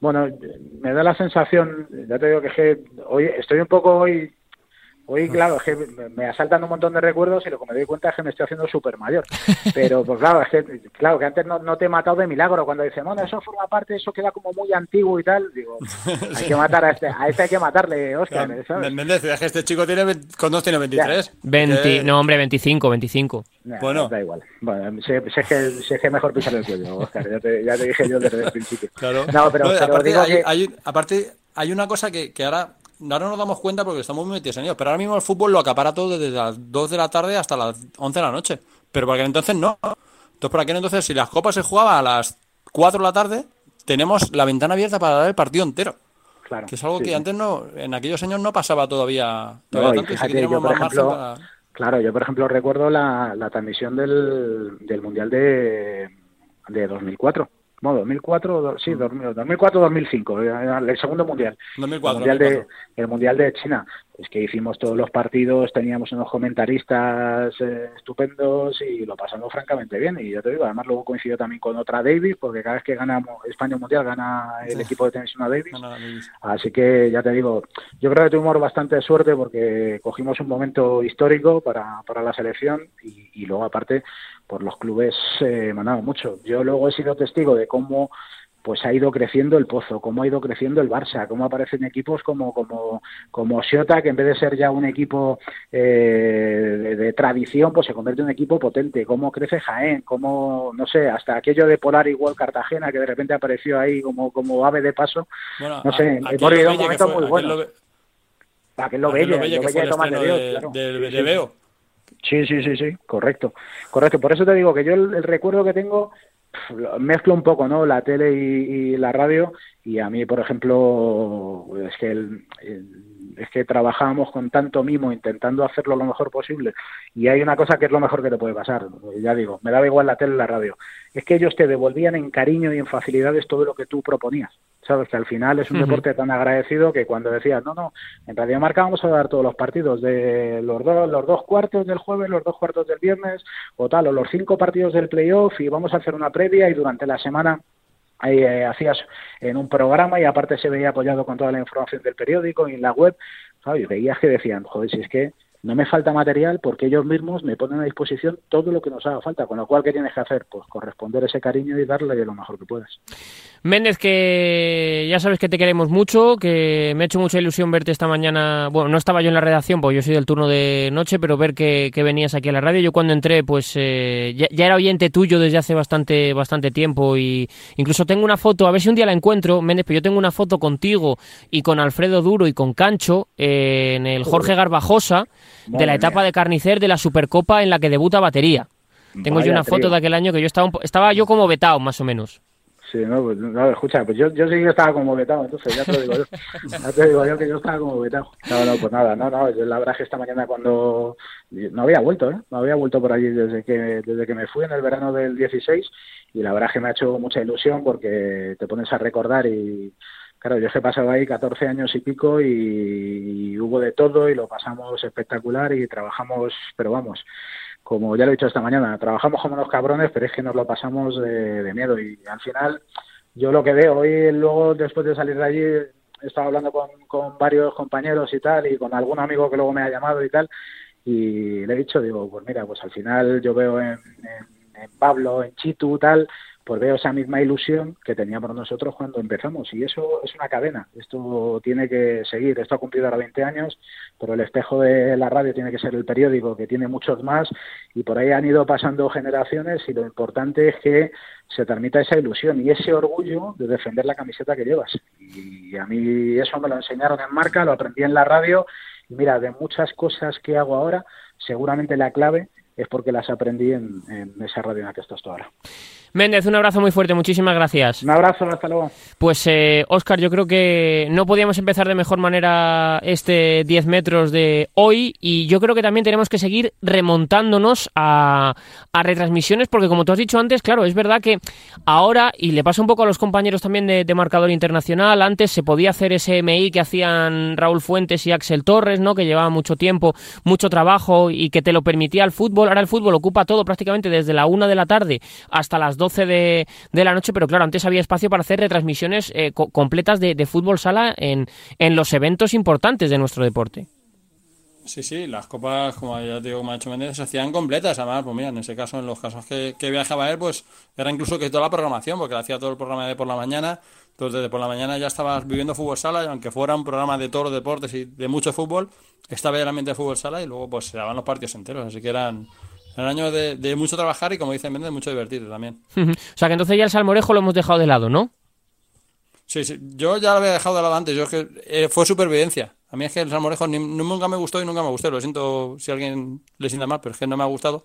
bueno, me da la sensación, ya te digo que hoy estoy un poco hoy Hoy, claro, es que me asaltan un montón de recuerdos y lo que me doy cuenta es que me estoy haciendo súper mayor. Pero, pues claro, es que, claro, que antes no, no, te he matado de milagro. Cuando dicen, bueno, eso forma parte, eso queda como muy antiguo y tal, digo, hay que matar a este, a este hay que matarle, Oscar, ¿sabes? Méndez, es que este chico tiene, ¿cuántos tiene? ¿23? 20, no, hombre, 25, 25. bueno. Da igual. Bueno, sé, sé, que, sé que mejor pisar el cuello, Oscar, ya te, ya te dije yo desde el principio. Claro. No, pero, aparte, hay, hay, aparte, hay una cosa que, que ahora ahora nos damos cuenta porque estamos muy metidos en ellos, pero ahora mismo el fútbol lo acapara todo desde las 2 de la tarde hasta las 11 de la noche. Pero para aquel entonces no. Entonces, por aquel entonces, si las copas se jugaban a las 4 de la tarde, tenemos la ventana abierta para dar el partido entero. Claro, que es algo que antes no, en aquellos años no pasaba todavía, todavía tanto, Claro, yo por ejemplo recuerdo la, la transmisión del, del Mundial de, de 2004 no, 2004, sí, 2004-2005, mm. el segundo mundial. el, mundial De, el mundial de China. Es que hicimos todos los partidos, teníamos unos comentaristas eh, estupendos y lo pasamos francamente bien. Y yo te digo, además luego coincidió también con otra Davis, porque cada vez que gana España Mundial gana el equipo de tenis una Davis. Así que ya te digo, yo creo que tuvimos bastante suerte porque cogimos un momento histórico para, para la selección y, y luego aparte por los clubes eh, mandado mucho. Yo luego he sido testigo de cómo pues ha ido creciendo el Pozo, cómo ha ido creciendo el Barça, cómo aparecen equipos como como como Siota, que en vez de ser ya un equipo eh, de, tradición, pues se convierte en un equipo potente, cómo crece Jaén, cómo, no sé, hasta aquello de Polar igual Cartagena, que de repente apareció ahí como, como ave de paso, no sé, hemos vivido un momento muy bueno. Lo, aquel lo bello, lo bello, de Tomás de Dios, del, Sí, sí, sí, sí, correcto. Correcto. Por eso te digo que yo el, recuerdo que tengo mezclo un poco, ¿no? La tele y, la radio y a mí, por ejemplo, es que el, es que trabajábamos con tanto mimo intentando hacerlo lo mejor posible y hay una cosa que es lo mejor que te puede pasar, ya digo, me daba igual la tele y la radio, es que ellos te devolvían en cariño y en facilidades todo lo que tú proponías. Sabes que al final es un deporte tan agradecido que cuando decías, no, no, en Radio Marca vamos a dar todos los partidos de los dos, los dos cuartos del jueves, los dos cuartos del viernes, o tal, o los cinco partidos del playoff y vamos a hacer una previa y durante la semana ahí eh, hacías en un programa y aparte se veía apoyado con toda la información del periódico y en la web, ¿sabes? Y veías que decían, joder, si es que no me falta material porque ellos mismos me ponen a disposición todo lo que nos haga falta, con lo cual, ¿qué tienes que hacer? Pues corresponder ese cariño y darle lo mejor que puedas. Méndez, que ya sabes que te queremos mucho, que me ha hecho mucha ilusión verte esta mañana. Bueno, no estaba yo en la redacción, porque yo soy del turno de noche, pero ver que, venías aquí a la radio. Yo cuando entré, pues eh, ya, era oyente tuyo desde hace bastante, bastante tiempo y incluso tengo una foto, a ver si un día la encuentro, Méndez, pero yo tengo una foto contigo y con Alfredo Duro y con Cancho eh, en el Jorge Garbajosa de la etapa de Carnicer de la Supercopa en la que debuta batería. Tengo yo una foto de aquel año que yo estaba, estaba yo como vetado, más o menos. Sí, no, pues, no, escucha, pues yo, yo sí que estaba como vetado, entonces ya te lo digo yo. ya te digo yo que yo estaba como vetado. No, no, pues nada, no, no, yo la verdad que esta mañana cuando... No había vuelto, ¿eh? No había vuelto por allí desde que, desde que me fui en el verano del 16 y la verdad que me ha hecho mucha ilusión porque te pones a recordar y... Claro, yo he pasado ahí 14 años y pico y hubo de todo y lo pasamos espectacular y trabajamos, pero vamos, como ya lo he dicho esta mañana, trabajamos como unos cabrones, pero es que nos lo pasamos de, miedo. Y al final, yo lo que veo hoy, luego después de salir de allí, he estado hablando con, varios compañeros y tal, y con algún amigo que luego me ha llamado y tal, y le he dicho, digo, pues mira, pues al final yo veo en, en, en Pablo, en Chitu, tal, pues veo esa misma ilusión que teníamos nosotros cuando empezamos. Y eso es una cadena, esto tiene que seguir. Esto ha cumplido ahora 20 años, pero el espejo de la radio tiene que ser el periódico, que tiene muchos más, y por ahí han ido pasando generaciones y lo importante es que se transmita esa ilusión y ese orgullo de defender la camiseta que llevas. Y a mí eso me lo enseñaron en marca, lo aprendí en la radio, y mira, de muchas cosas que hago ahora, seguramente la clave es porque las aprendí en, esa radio en la que estás tú ahora. Méndez, un abrazo muy fuerte, muchísimas gracias. Un abrazo, hasta luego. Pues eh, Oscar, yo creo que no podíamos empezar de mejor manera este 10 metros de hoy y yo creo que también tenemos que seguir remontándonos a, retransmisiones porque como tú has dicho antes, claro, es verdad que ahora, y le pasa un poco a los compañeros también de, de marcador internacional, antes se podía hacer ese MI que hacían Raúl Fuentes y Axel Torres, ¿no? que llevaba mucho tiempo, mucho trabajo y que te lo permitía el fútbol. Ahora el fútbol ocupa todo prácticamente desde la una de la tarde hasta las 12 de, la noche, pero claro, antes había espacio para hacer retransmisiones eh, completas de, fútbol sala en, en los eventos importantes de nuestro deporte. Sí, sí, las copas, como ya te digo, como ha dicho Méndez, se hacían completas. Además, pues mira, en ese caso, en los casos que, viajaba él, pues era incluso que toda la programación, porque hacía todo el programa de por la mañana. Entonces, desde por la mañana ya estabas viviendo fútbol sala, y aunque fuera un programa de todos los deportes y de mucho fútbol, estaba el ambiente de fútbol sala y luego pues se daban los partidos enteros. Así que eran, eran años de, de mucho trabajar y, como dice Méndez, mucho divertido también. o sea que entonces ya el salmorejo lo hemos dejado de lado, ¿no? Sí, sí, yo ya lo había dejado de lado antes, yo es que eh, fue supervivencia. A mí es que el salmorejo nunca me gustó y nunca me gustó. Lo siento si a alguien le sienta mal, pero es que no me ha gustado.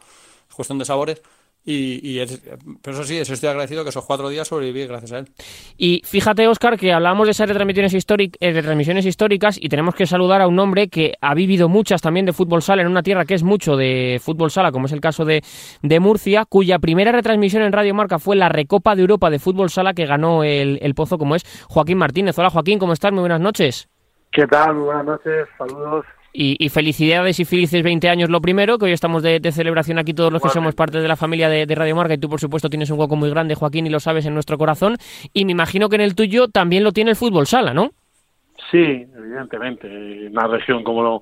Es cuestión de sabores. Y, pero eso sí, eso estoy agradecido que esos cuatro días sobreviví gracias a él. Y fíjate, Oscar, que hablamos de esas retransmisiones, eh, retransmisiones históricas y tenemos que saludar a un hombre que ha vivido muchas también de fútbol sala en una tierra que es mucho de fútbol sala, como es el caso de, de Murcia, cuya primera retransmisión en Radio Marca fue la Recopa de Europa de fútbol sala que ganó el, el Pozo, como es Joaquín Martínez. Hola Joaquín, ¿cómo estás? Muy buenas noches. ¿Qué tal? Muy buenas noches, saludos. Y, felicidades y felices 20 años lo primero, que hoy estamos de, celebración aquí todos los que somos parte de la familia de, Radio Marca y tú por supuesto tienes un hueco muy grande, Joaquín, y lo sabes en nuestro corazón. Y me imagino que en el tuyo también lo tiene el fútbol sala, ¿no? Sí, evidentemente. Una región como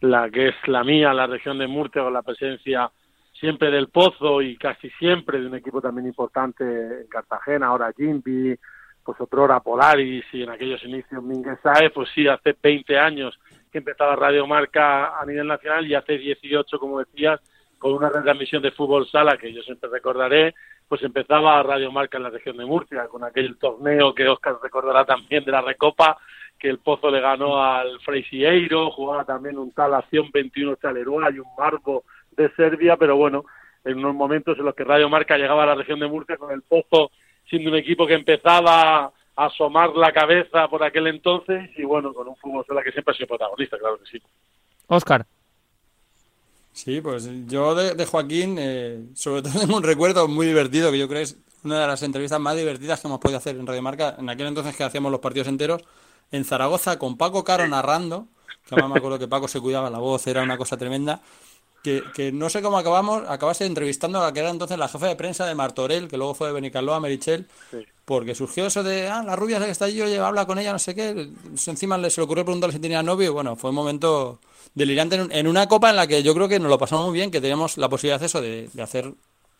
la que es la mía, la región de Murcia, con la presencia siempre del Pozo y casi siempre de un equipo también importante en Cartagena, ahora Jimby, pues otro hora Polaris y en aquellos inicios Minguesae, pues sí, hace 20 años que empezaba Radio Marca a nivel nacional y hace 18, como decías, con una retransmisión de fútbol sala que yo siempre recordaré, pues empezaba Radio Marca en la región de Murcia con aquel torneo que Oscar recordará también de la Recopa que el Pozo le ganó al Freisieiro, jugaba también un tal Acción 21 Chaleroa y un Marco de Serbia, pero bueno, en unos momentos en los que Radio Marca llegaba a la región de Murcia con el Pozo siendo un equipo que empezaba asomar la cabeza por aquel entonces y bueno, con un fútbol sala que siempre ha sido protagonista, claro que sí. Oscar. Sí, pues yo de, Joaquín, eh, sobre todo tengo un recuerdo muy divertido, que yo creo es una de las entrevistas más divertidas que hemos podido hacer en Radio Marca, en aquel entonces que hacíamos los partidos enteros, en Zaragoza, con Paco Caro narrando, que además me acuerdo que Paco se cuidaba la voz, era una cosa tremenda, que, que, no sé cómo acabamos, acabaste entrevistando a la que era entonces la jefa de prensa de Martorell, que luego fue de Benicaloa, Merichel, porque surgió eso de, ah, la rubia que está allí, oye, habla con ella, no sé qué, encima le, se le ocurrió preguntarle si tenía novio, bueno, fue un momento delirante en, una copa en la que yo creo que nos lo pasamos muy bien, que teníamos la posibilidad de eso, de, hacer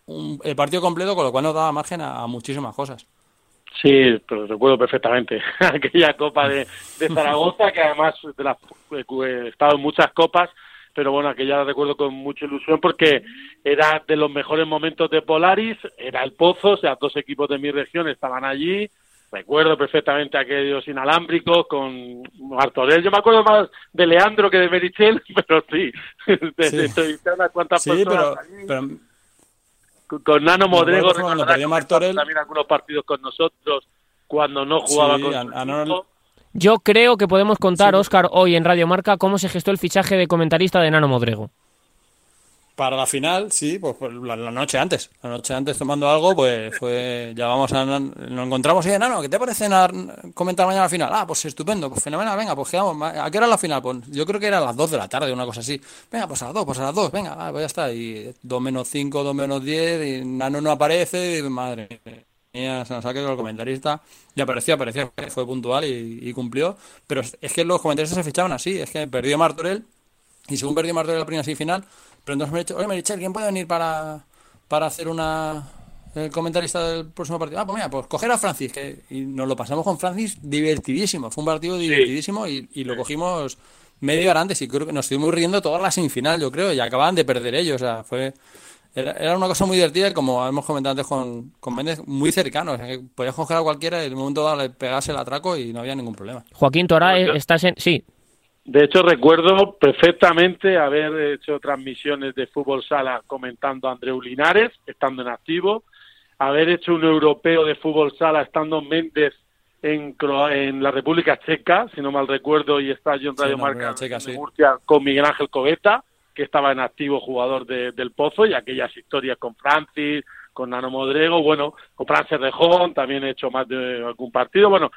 un, el partido completo, con lo cual nos daba margen a, muchísimas cosas. Sí, pero recuerdo perfectamente. Aquella copa de, de Zaragoza, que además de las, he estado en muchas copas, pero bueno, aquella la recuerdo con mucha ilusión porque era de los mejores momentos de Polaris, era el Pozo, o sea, dos equipos de mi región estaban allí, recuerdo perfectamente aquellos inalámbricos con Martorell, yo me acuerdo más de Leandro que de Merichel, pero sí, de, sí. unas cuantas personas pero, con Nano Modrego, también algunos partidos con nosotros cuando no jugaba con yo creo que podemos contar, Oscar, hoy en Radio Marca cómo se gestó el fichaje de comentarista de Nano Modrego. Para la final, sí, pues, pues la, noche antes. La noche antes tomando algo, pues fue. Ya vamos a. Nos encontramos y Nano, ¿qué te parece comentar mañana la final? Ah, pues estupendo, pues fenomenal, venga, pues quedamos. ¿A qué hora la final? Pues yo creo que era a las 2 de la tarde, una cosa así. Venga, pues a las 2, pues a las 2, venga, pues ya está. Y 2 menos 5, 2 menos 10, y Nano no aparece, y madre se nos ha quedado el comentarista y apareció, apareció, fue puntual y, cumplió. Pero es que los comentaristas se fichaban así, es que perdió Martorell y según perdió Martorell la primera semifinal, pero entonces me he dicho, oye Merichel, ¿quién puede venir para, para hacer una el comentarista del próximo partido? Ah, pues mira, pues coger a Francis, que, y nos lo pasamos con Francis divertidísimo, fue un partido divertidísimo y, y, lo cogimos medio hora antes y creo que nos estuvimos riendo toda la semifinal, yo creo, y acababan de perder ellos, o sea, fue era, una cosa muy divertida, como hemos comentado antes con, con Méndez, muy cercano. podías coger a cualquiera y en un momento dado le pegase el atraco y no había ningún problema. Joaquín Torá, estás en. Sí. De hecho, recuerdo perfectamente haber hecho transmisiones de fútbol sala comentando a Andreu Linares, estando en activo. haber hecho un europeo de fútbol sala estando Méndez en, en la República Checa, si no mal recuerdo, y está yo en Radio Marca de Murcia con Miguel Ángel Coveta, que estaba en activo jugador del Pozo, y aquellas historias con Francis, con Nano Modrego, bueno, con Francis Rejón, también he hecho más de algún partido, bueno,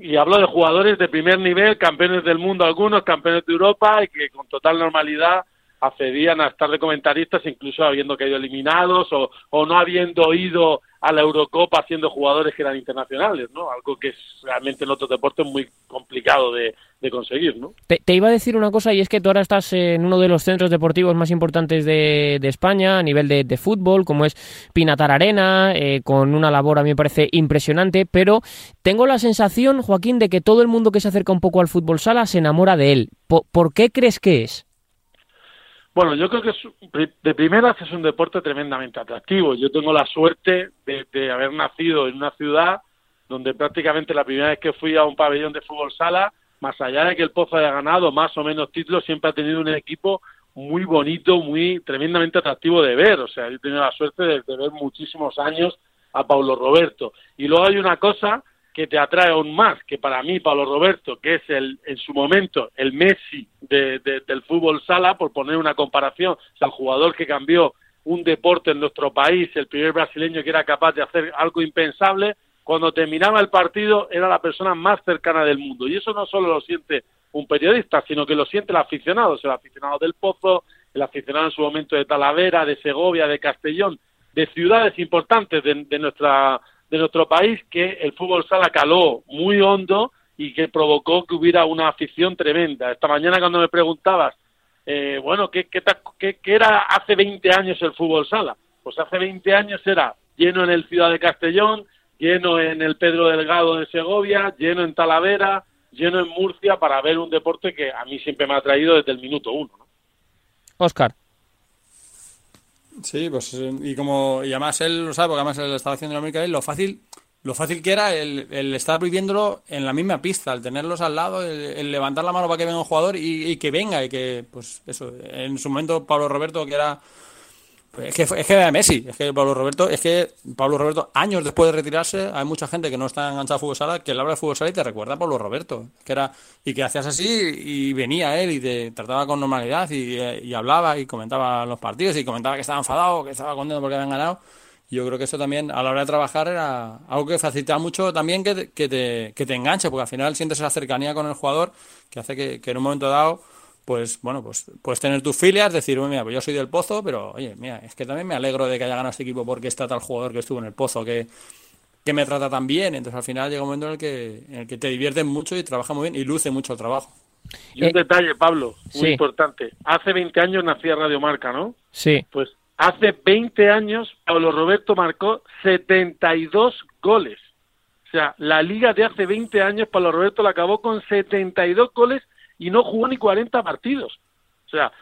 y hablo de jugadores de primer nivel, campeones del mundo algunos, campeones de Europa, y que con total normalidad accedían a estar de comentaristas, incluso habiendo caído eliminados o, o no habiendo ido a la Eurocopa haciendo jugadores que eran internacionales, ¿no? Algo que es realmente en otros deportes muy complicado de, conseguir, ¿no? Te, iba a decir una cosa y es que tú ahora estás en uno de los centros deportivos más importantes de, España a nivel de, fútbol, como es Pinatar Arena, eh, con una labor a mí me parece impresionante, pero tengo la sensación, Joaquín, de que todo el mundo que se acerca un poco al fútbol sala se enamora de él. ¿Por qué crees que es? Bueno, yo creo que de primeras es un deporte tremendamente atractivo. Yo tengo la suerte de, haber nacido en una ciudad donde prácticamente la primera vez que fui a un pabellón de fútbol sala, más allá de que el Pozo haya ganado más o menos títulos, siempre ha tenido un equipo muy bonito, muy tremendamente atractivo de ver. O sea, yo he tenido la suerte de, de ver muchísimos años a Paulo Roberto. Y luego hay una cosa que te atrae aún más, que para mí, Pablo Roberto, que es el, en su momento el Messi del fútbol sala, por poner una comparación, o sea, el jugador que cambió un deporte en nuestro país, el primer brasileño que era capaz de hacer algo impensable, cuando terminaba el partido era la persona más cercana del mundo. Y eso no solo lo siente un periodista, sino que lo siente el aficionado, el aficionado del Pozo, el aficionado en su momento de Talavera, de Segovia, de Castellón, de ciudades importantes de nuestra de nuestro país que el fútbol sala caló muy hondo y que provocó que hubiera una afición tremenda. Esta mañana cuando me preguntabas, eh, bueno, ¿qué, qué, era hace 20 años el fútbol sala? Pues hace 20 años era lleno en el Ciudad de Castellón, lleno en el Pedro Delgado de Segovia, lleno en Talavera, lleno en Murcia para ver un deporte que a mí siempre me ha traído desde el minuto uno. ¿no? Oscar. Sí, pues y como y además él lo sabe, porque además él estaba haciendo la América lo fácil lo fácil que era el, el, estar viviéndolo en la misma pista, el tenerlos al lado, el, levantar la mano para que venga un jugador y, y, que venga y que, pues eso, en su momento Pablo Roberto, que era es que, es que era Messi, es que Pablo Roberto, es que Pablo Roberto, años después de retirarse, hay mucha gente que no está enganchada a fútbol sala, que le habla de fútbol sala y te recuerda a Pablo Roberto, que era, y que hacías así, y venía él y te trataba con normalidad, y, hablaba y comentaba los partidos, y comentaba que estaba enfadado, que estaba contento porque habían ganado. Yo creo que eso también, a la hora de trabajar, era algo que facilita mucho también que te, que te, que te enganche, porque al final sientes esa cercanía con el jugador que hace que, que en un momento dado pues bueno, pues puedes tener tus filias, decir, mira, pues yo soy del Pozo, pero oye, mira, es que también me alegro de que haya ganado este equipo porque está tal jugador que estuvo en el Pozo, que, que me trata tan bien. Entonces al final llega un momento en el que, en el que te diviertes mucho y trabaja muy bien y luce mucho el trabajo. Y un eh, detalle, Pablo, muy importante. Hace 20 años nacía Radio Marca, ¿no? Sí. Pues hace 20 años Pablo Roberto marcó 72 goles. O sea, la liga de hace 20 años Pablo Roberto la acabó con 72 goles y no jugó ni 40 partidos. O sea,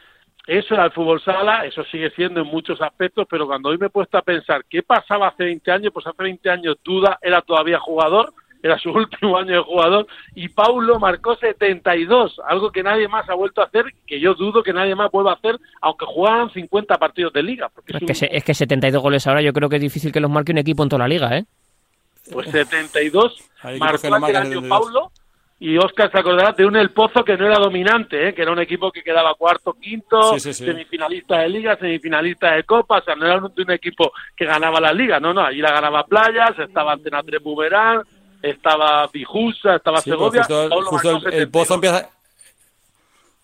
eso era el fútbol sala, eso sigue siendo en muchos aspectos, pero cuando hoy me he puesto a pensar qué pasaba hace 20 años, pues hace 20 años Duda era todavía jugador, era su último año de jugador, y Paulo marcó 72, algo que nadie más ha vuelto a hacer, que yo dudo que nadie más vuelva a hacer, aunque jugaran 50 partidos de liga. Porque es, que, es que 72 goles ahora yo creo que es difícil que los marque un equipo en toda la liga, ¿eh? Pues 72 marcó aquel año Paulo y Oscar se acordará de un El Pozo que no era dominante, ¿eh? que era un equipo que quedaba cuarto, quinto, semifinalista de liga, semifinalista de copa, o sea, no era un, un, equipo que ganaba la liga, no, no, allí la ganaba Playas, estaba Antena 3 Bumerán, estaba Pijusa, estaba Segovia. Justo, el, Pozo empieza...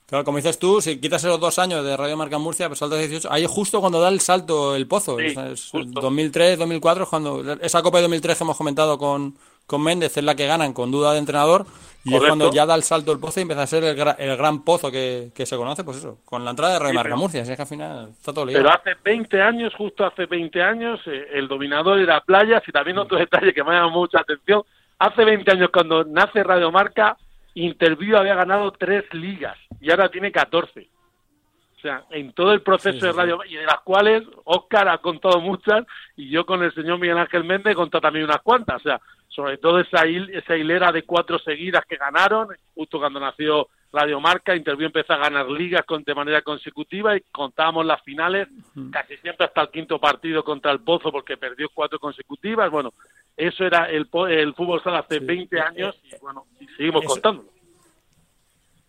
Claro, como dices tú, si quitas esos dos años de Radio Marca Murcia, pues salto 18, ahí es justo cuando da el salto el Pozo, es, 2003, 2004, cuando esa Copa de 2003 que hemos comentado con, con Méndez es la que ganan con duda de entrenador, y es cuando ya da el salto el pozo y empieza a ser el, el gran pozo que, se conoce, pues eso, con la entrada de Radio Marca Murcia, así que al final está todo ligado. Pero hace 20 años, justo hace 20 años, eh, el dominador era Playas y también otro detalle que me ha llamado mucha atención, hace 20 años cuando nace Radio Marca, Interview había ganado tres ligas y ahora tiene 14. O sea, en todo el proceso de radio, y de las cuales Oscar ha contado muchas, y yo con el señor Miguel Ángel Méndez he contado también unas cuantas. O sea, sobre todo esa, esa hilera de cuatro seguidas que ganaron, justo cuando nació Radio Marca, Interview empezó a ganar ligas con, de manera consecutiva y contábamos las finales casi siempre hasta el quinto partido contra el Pozo porque perdió cuatro consecutivas. Bueno, eso era el, el fútbol sala hace 20 años y bueno, y seguimos contándolo.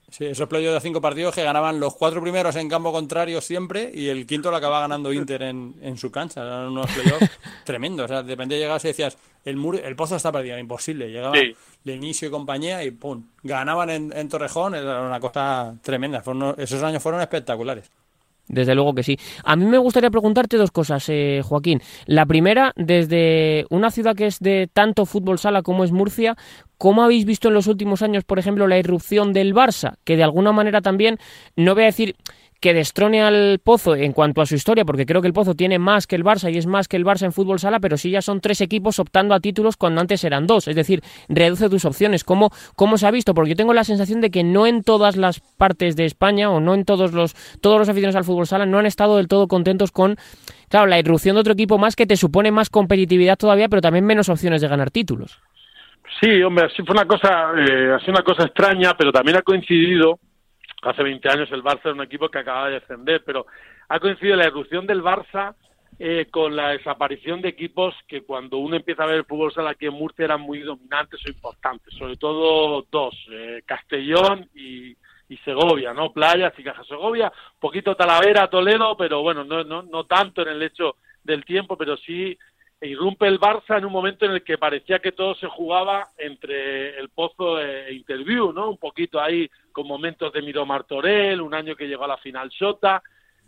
Sí, esos playoffs de cinco partidos que ganaban los cuatro primeros en campo contrario siempre y el quinto lo acababa ganando Inter en, en su cancha. Eran unos playoffs tremendos. O sea, dependía de llegar y decías, el, muro, el pozo está perdido, imposible. Llegaba el inicio y compañía y pum, ganaban en, en Torrejón, era una cosa tremenda. esos años fueron espectaculares. Desde luego que sí. A mí me gustaría preguntarte dos cosas, eh, Joaquín. La primera, desde una ciudad que es de tanto fútbol sala como es Murcia, ¿cómo habéis visto en los últimos años, por ejemplo, la irrupción del Barça? Que de alguna manera también, no voy a decir que destrone al Pozo en cuanto a su historia, porque creo que el Pozo tiene más que el Barça y es más que el Barça en fútbol sala, pero sí ya son tres equipos optando a títulos cuando antes eran dos. Es decir, reduce tus opciones. ¿Cómo, cómo se ha visto? Porque yo tengo la sensación de que no en todas las partes de España o no en todos los, todos los aficionados al fútbol sala no han estado del todo contentos con, claro, la irrupción de otro equipo más que te supone más competitividad todavía, pero también menos opciones de ganar títulos. Sí, hombre, sí fue una cosa, eh, una cosa extraña, pero también ha coincidido hace 20 años el Barça era un equipo que acaba de descender, pero ha coincidido la erupción del Barça eh, con la desaparición de equipos que cuando uno empieza a ver el fútbol sala aquí en Murcia eran muy dominantes o importantes, sobre todo dos, eh, Castellón y, Segovia, ¿no? Playas y Caja Segovia, poquito Talavera, Toledo, pero bueno, no, no, no tanto en el hecho del tiempo, pero sí irrumpe el Barça en un momento en el que parecía que todo se jugaba entre el Pozo e Interview, ¿no? Un poquito ahí con momentos de Miro Martorell, un año que llegó a la final Sota.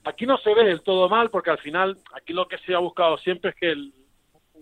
Aquí no se ve del todo mal porque al final aquí lo que se ha buscado siempre es que el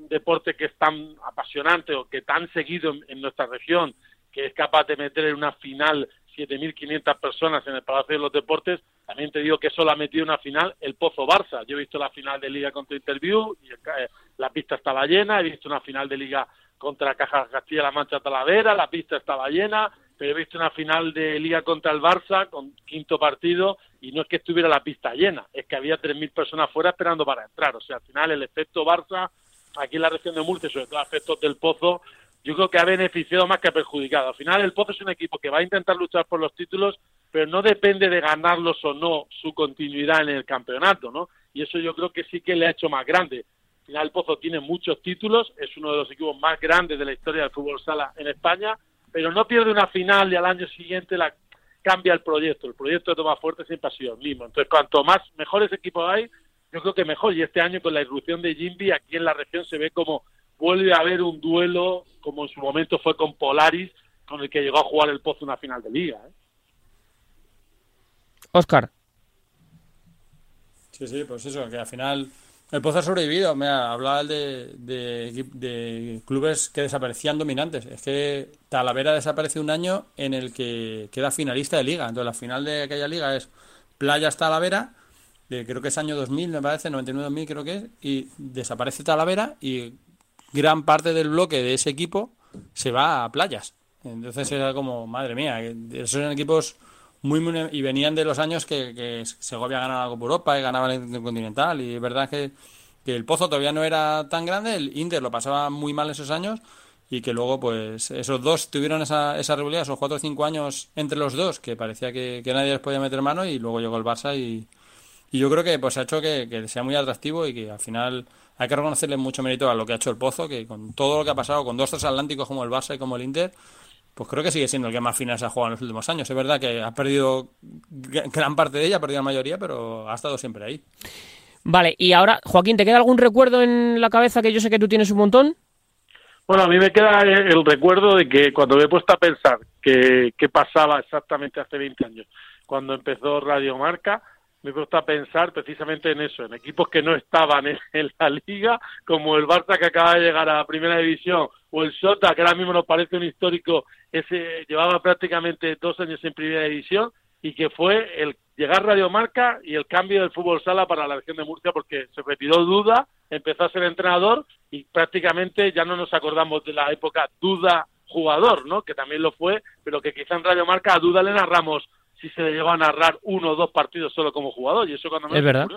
deporte que es tan apasionante o que tan seguido en, nuestra región, que es capaz de meter en una final 7.500 personas en el Palacio de los Deportes, también te digo que solo ha metido una final el Pozo Barça. Yo he visto la final de Liga contra Interview y eh, la pista estaba llena, he visto una final de Liga contra Caja Castilla-La Mancha Talavera, la pista estaba llena, pero he visto una final de Liga contra el Barça, con quinto partido, y no es que estuviera la pista llena, es que había 3.000 personas fuera esperando para entrar. O sea, al final el efecto Barça, aquí en la región de Murcia, sobre todo efectos del Pozo, yo creo que ha beneficiado más que ha perjudicado. Al final el Pozo es un equipo que va a intentar luchar por los títulos, pero no depende de ganarlos o no su continuidad en el campeonato, ¿no? Y eso yo creo que sí que le ha hecho más grande. Al final el Pozo tiene muchos títulos, es uno de los equipos más grandes de la historia del fútbol sala en España, pero no pierde una final y al año siguiente la cambia el proyecto. El proyecto de Toma Fuerte siempre ha sido el mismo. Entonces, cuanto más mejores equipos hay, yo creo que mejor. Y este año con la irrupción de Jimby, aquí en la región se ve como vuelve a haber un duelo, como en su momento fue con Polaris, con el que llegó a jugar el Pozo una final de liga. ¿eh? Oscar. Sí, sí, pues eso, que al final el Pozo ha sobrevivido. Me hablaba de, de, clubes que desaparecían dominantes. Es que Talavera desaparece un año en el que queda finalista de liga. Entonces, la final de aquella liga es Playas Talavera, creo que es año 2000, me parece, 99-2000 creo que es, y desaparece Talavera y gran parte del bloque de ese equipo se va a Playas. Entonces era como, madre mía, esos eran equipos muy, y venían de los años que, Segovia ganaba algo por Europa y ganaba el Intercontinental y es verdad que, que, el Pozo todavía no era tan grande, el Inter lo pasaba muy mal esos años y que luego pues esos dos tuvieron esa, esa rivalidad, esos cuatro o cinco años entre los dos que parecía que, nadie les podía meter mano y luego llegó el Barça y, y yo creo que pues ha hecho que sea muy atractivo y que al final hay que reconocerle mucho mérito a lo que ha hecho el Pozo, que con todo lo que ha pasado, con dos transatlánticos como el Barça y como el Inter, pues creo que sigue siendo el que más finales ha jugado en los últimos años. Es verdad que ha perdido gran parte de ella, ha perdido la mayoría, pero ha estado siempre ahí. Vale, y ahora, Joaquín, ¿te queda algún recuerdo en la cabeza que yo sé que tú tienes un montón? Bueno, a mí me queda el recuerdo de que cuando me he puesto a pensar qué pasaba exactamente hace 20 años, cuando empezó Radio Marca, me gusta pensar precisamente en eso, en equipos que no estaban en, la liga, como el Barça que acaba de llegar a la primera división, o el Sota, que ahora mismo nos parece un histórico, ese llevaba prácticamente dos años en primera división, y que fue el llegar Radio Marca y el cambio del fútbol sala para la región de Murcia, porque se retiró Duda, empezó a ser entrenador, y prácticamente ya no nos acordamos de la época Duda jugador, ¿no? Que también lo fue, pero que quizá en Radio Marca a Duda le narramos si se le llegó a narrar uno o dos partidos solo como jugador, y eso cuando me es verdad.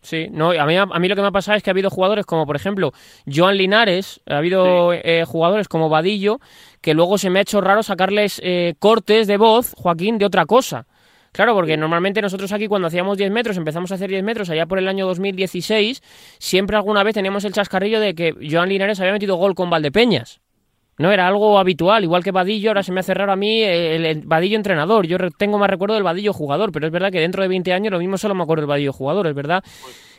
Sí, no, a mí, a mí lo que me ha pasado es que ha habido jugadores como, por ejemplo, Joan Linares, ha habido eh, jugadores como Vadillo, que luego se me ha hecho raro sacarles eh, cortes de voz, Joaquín, de otra cosa. Claro, porque normalmente nosotros aquí cuando hacíamos 10 metros, empezamos a hacer 10 metros allá por el año 2016, siempre alguna vez teníamos el chascarrillo de que Joan Linares había metido gol con Valdepeñas. No era algo habitual, igual que Vadillo, ahora se me hace raro a mí el, Vadillo entrenador. Yo tengo más recuerdo del Vadillo jugador, pero es verdad que dentro de 20 años lo mismo solo me acuerdo del Vadillo jugador, es verdad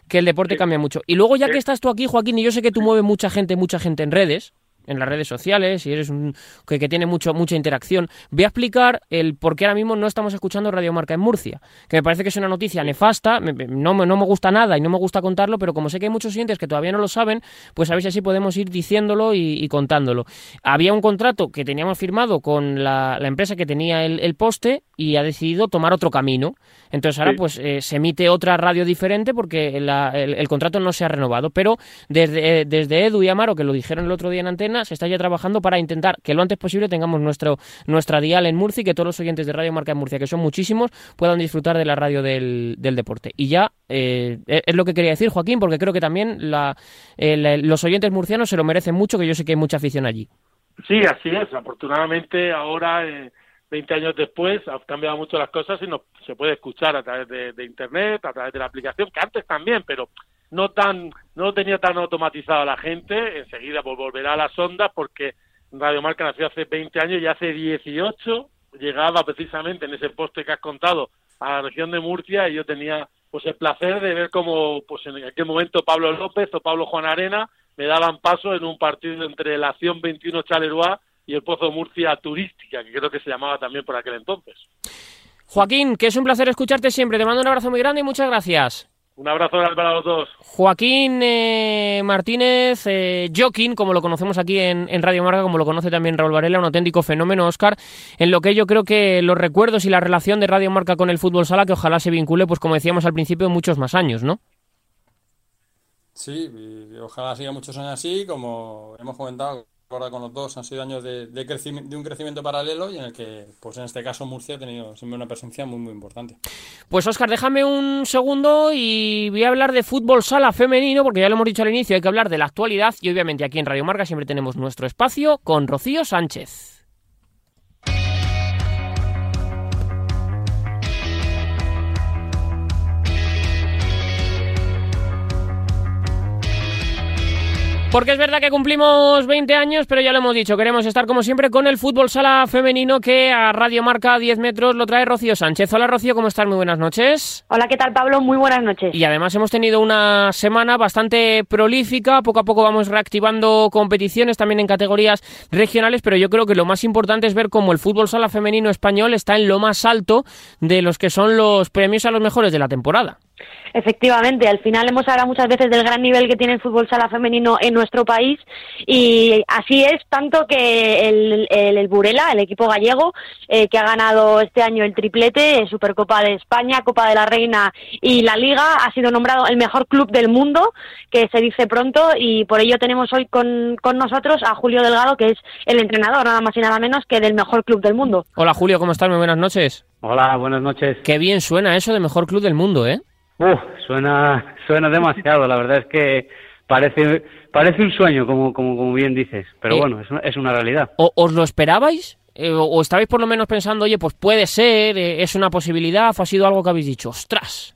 que el deporte cambia mucho. Y luego ya que estás tú aquí, Joaquín, y yo sé que tú mueves mucha gente, mucha gente en redes, en las redes sociales y eres un que, que, tiene mucho, mucha interacción. Voy a explicar el por qué ahora mismo no estamos escuchando Radio Marca en Murcia, que me parece que es una noticia nefasta, no, no me gusta nada y no me gusta contarlo, pero como sé que hay muchos oyentes que todavía no lo saben, pues a ver si así podemos ir diciéndolo y, contándolo. Había un contrato que teníamos firmado con la, empresa que tenía el, poste y ha decidido tomar otro camino. Entonces ahora pues eh, se emite otra radio diferente porque el, contrato no se ha renovado. Pero desde, desde Edu y Amaro, que lo dijeron el otro día en antena, se está ya trabajando para intentar que lo antes posible tengamos nuestro, nuestra dial en Murcia y que todos los oyentes de Radio Marca en Murcia, que son muchísimos, puedan disfrutar de la radio del, deporte. Y ya eh, es lo que quería decir, Joaquín, porque creo que también eh, los oyentes murcianos se lo merecen mucho, que yo sé que hay mucha afición allí. Sí, así es. Afortunadamente ahora... 20 eh, años después han cambiado mucho las cosas y no, se puede escuchar a través de, Internet, a través de la aplicación, que antes también, pero no tan no tenía tan automatizado la gente, enseguida volverá a las ondas porque Radio Marca nació hace 20 años y hace 18 llegaba precisamente en ese poste que has contado a la región de Murcia y yo tenía pues el placer de ver cómo pues en aquel momento Pablo López o Pablo Juan Arena me daban paso en un partido entre la Acción 21 Chaleroy y el Pozo Murcia Turística, que creo que se llamaba también por aquel entonces. Joaquín, que es un placer escucharte siempre. Te mando un abrazo muy grande y muchas gracias. Un abrazo para los dos. Joaquín eh, Martínez, eh, Joaquín, como lo conocemos aquí en, Radio Marca, como lo conoce también Raúl Varela, un auténtico fenómeno, Oscar, en lo que yo creo que los recuerdos y la relación de Radio Marca con el fútbol sala, que ojalá se vincule, pues como decíamos al principio, muchos más años, ¿no? Sí, ojalá siga muchos años así, como hemos comentado, ahora con los dos han sido años de, de, de, un crecimiento paralelo y en el que, pues en este caso, Murcia ha tenido siempre una presencia muy, muy importante. Pues Oscar, déjame un segundo y voy a hablar de fútbol sala femenino, porque ya lo hemos dicho al inicio, hay que hablar de la actualidad y obviamente aquí en Radio Marca siempre tenemos nuestro espacio con Rocío Sánchez. Porque es verdad que cumplimos 20 años, pero ya lo hemos dicho, queremos estar como siempre con el fútbol sala femenino que a Radio Marca 10 metros lo trae Rocío Sánchez. Hola Rocío, ¿cómo estás? Muy buenas noches. Hola, ¿qué tal Pablo? Muy buenas noches. Y además hemos tenido una semana bastante prolífica, poco a poco vamos reactivando competiciones también en categorías regionales, pero yo creo que lo más importante es ver cómo el fútbol sala femenino español está en lo más alto de los que son los premios a los mejores de la temporada. Efectivamente, al final hemos hablado muchas veces del gran nivel que tiene el fútbol sala femenino en nuestro país y así es tanto que el, el, Burela, el equipo gallego, eh, que ha ganado este año el triplete, Supercopa de España, Copa de la Reina y la Liga, ha sido nombrado el mejor club del mundo, que se dice pronto y por ello tenemos hoy con, con nosotros a Julio Delgado, que es el entrenador, nada más y nada menos que del mejor club del mundo. Hola Julio, ¿cómo estás? Muy buenas noches. Hola, buenas noches. Qué bien suena eso de mejor club del mundo, ¿eh? Uf, suena, suena demasiado. La verdad es que parece, parece un sueño, como, como, como bien dices. Pero eh, bueno, es una, es una realidad. ¿O, ¿Os lo esperabais? Eh, o, estabais por lo menos pensando, oye, pues puede ser, eh, es una posibilidad, o ha sido algo que habéis dicho, ostras?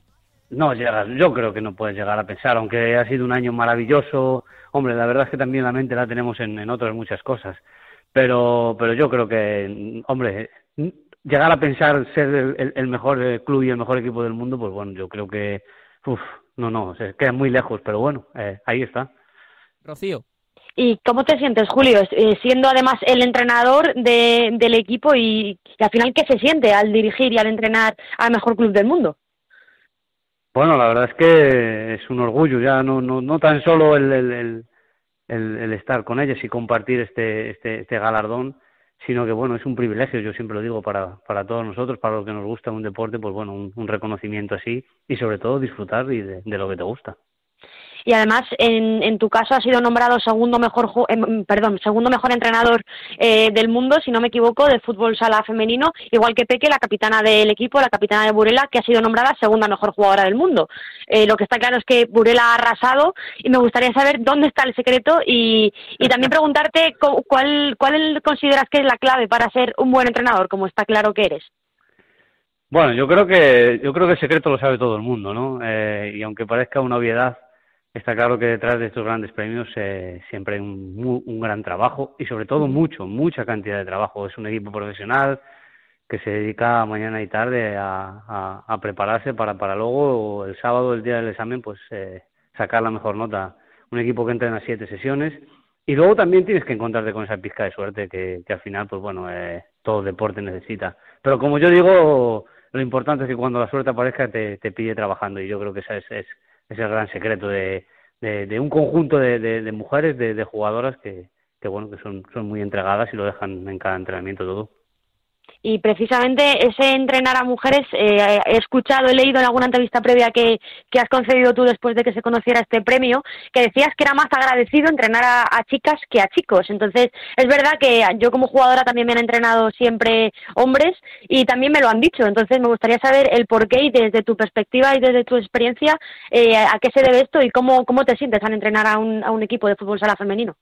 No, yo creo que no puedes llegar a pensar, aunque ha sido un año maravilloso. Hombre, la verdad es que también la mente la tenemos en, en otras muchas cosas. Pero, pero yo creo que, hombre, llegar a pensar ser el, mejor eh, club y el mejor equipo del mundo, pues bueno, yo creo que, uf, no, no, se queda muy lejos, pero bueno, eh, ahí está. Rocío. ¿Y cómo te sientes, Julio, eh, siendo además el entrenador de, del equipo y, al final qué se siente al dirigir y al entrenar al mejor club del mundo? Bueno, la verdad es que es un orgullo ya, no, no, no tan solo el, el, el, el estar con ellos y compartir este, este, este galardón, sino que bueno, es un privilegio, yo siempre lo digo, para, para todos nosotros, para los que nos gusta un deporte, pues bueno, un, reconocimiento así y sobre todo disfrutar y de, lo que te gusta. Y además en, en tu caso ha sido nombrado segundo mejor, em, perdón, segundo mejor entrenador eh, del mundo, si no me equivoco, de fútbol sala femenino, igual que Peque, la capitana del equipo, la capitana de Burela, que ha sido nombrada segunda mejor jugadora del mundo. Eh, lo que está claro es que Burela ha arrasado y me gustaría saber dónde está el secreto y, y también preguntarte cuál, cuál consideras que es la clave para ser un buen entrenador, como está claro que eres. Bueno, yo creo que yo creo que el secreto lo sabe todo el mundo, ¿no? Eh, y aunque parezca una obviedad, está claro que detrás de estos grandes premios eh, siempre hay un, un, gran trabajo y sobre todo mucho, mucha cantidad de trabajo. Es un equipo profesional que se dedica mañana y tarde a, a, prepararse para, para luego el sábado, el día del examen, pues eh, sacar la mejor nota. Un equipo que entra en las siete sesiones y luego también tienes que encontrarte con esa pizca de suerte que, que al final, pues bueno, eh, todo deporte necesita. Pero como yo digo, lo importante es que cuando la suerte aparezca te, te pille trabajando y yo creo que ese es, es, es el gran secreto de, de, un conjunto de, de, mujeres, de, jugadoras que, que bueno que son, son muy entregadas y lo dejan en cada entrenamiento todo y precisamente ese entrenar a mujeres, eh, he escuchado, he leído en alguna entrevista previa que, que, has concedido tú después de que se conociera este premio, que decías que era más agradecido entrenar a, chicas que a chicos. Entonces, es verdad que yo como jugadora también me han entrenado siempre hombres y también me lo han dicho. Entonces, me gustaría saber el porqué y desde tu perspectiva y desde tu experiencia, eh, a qué se debe esto y cómo, cómo te sientes al entrenar a un, a un equipo de fútbol sala femenino.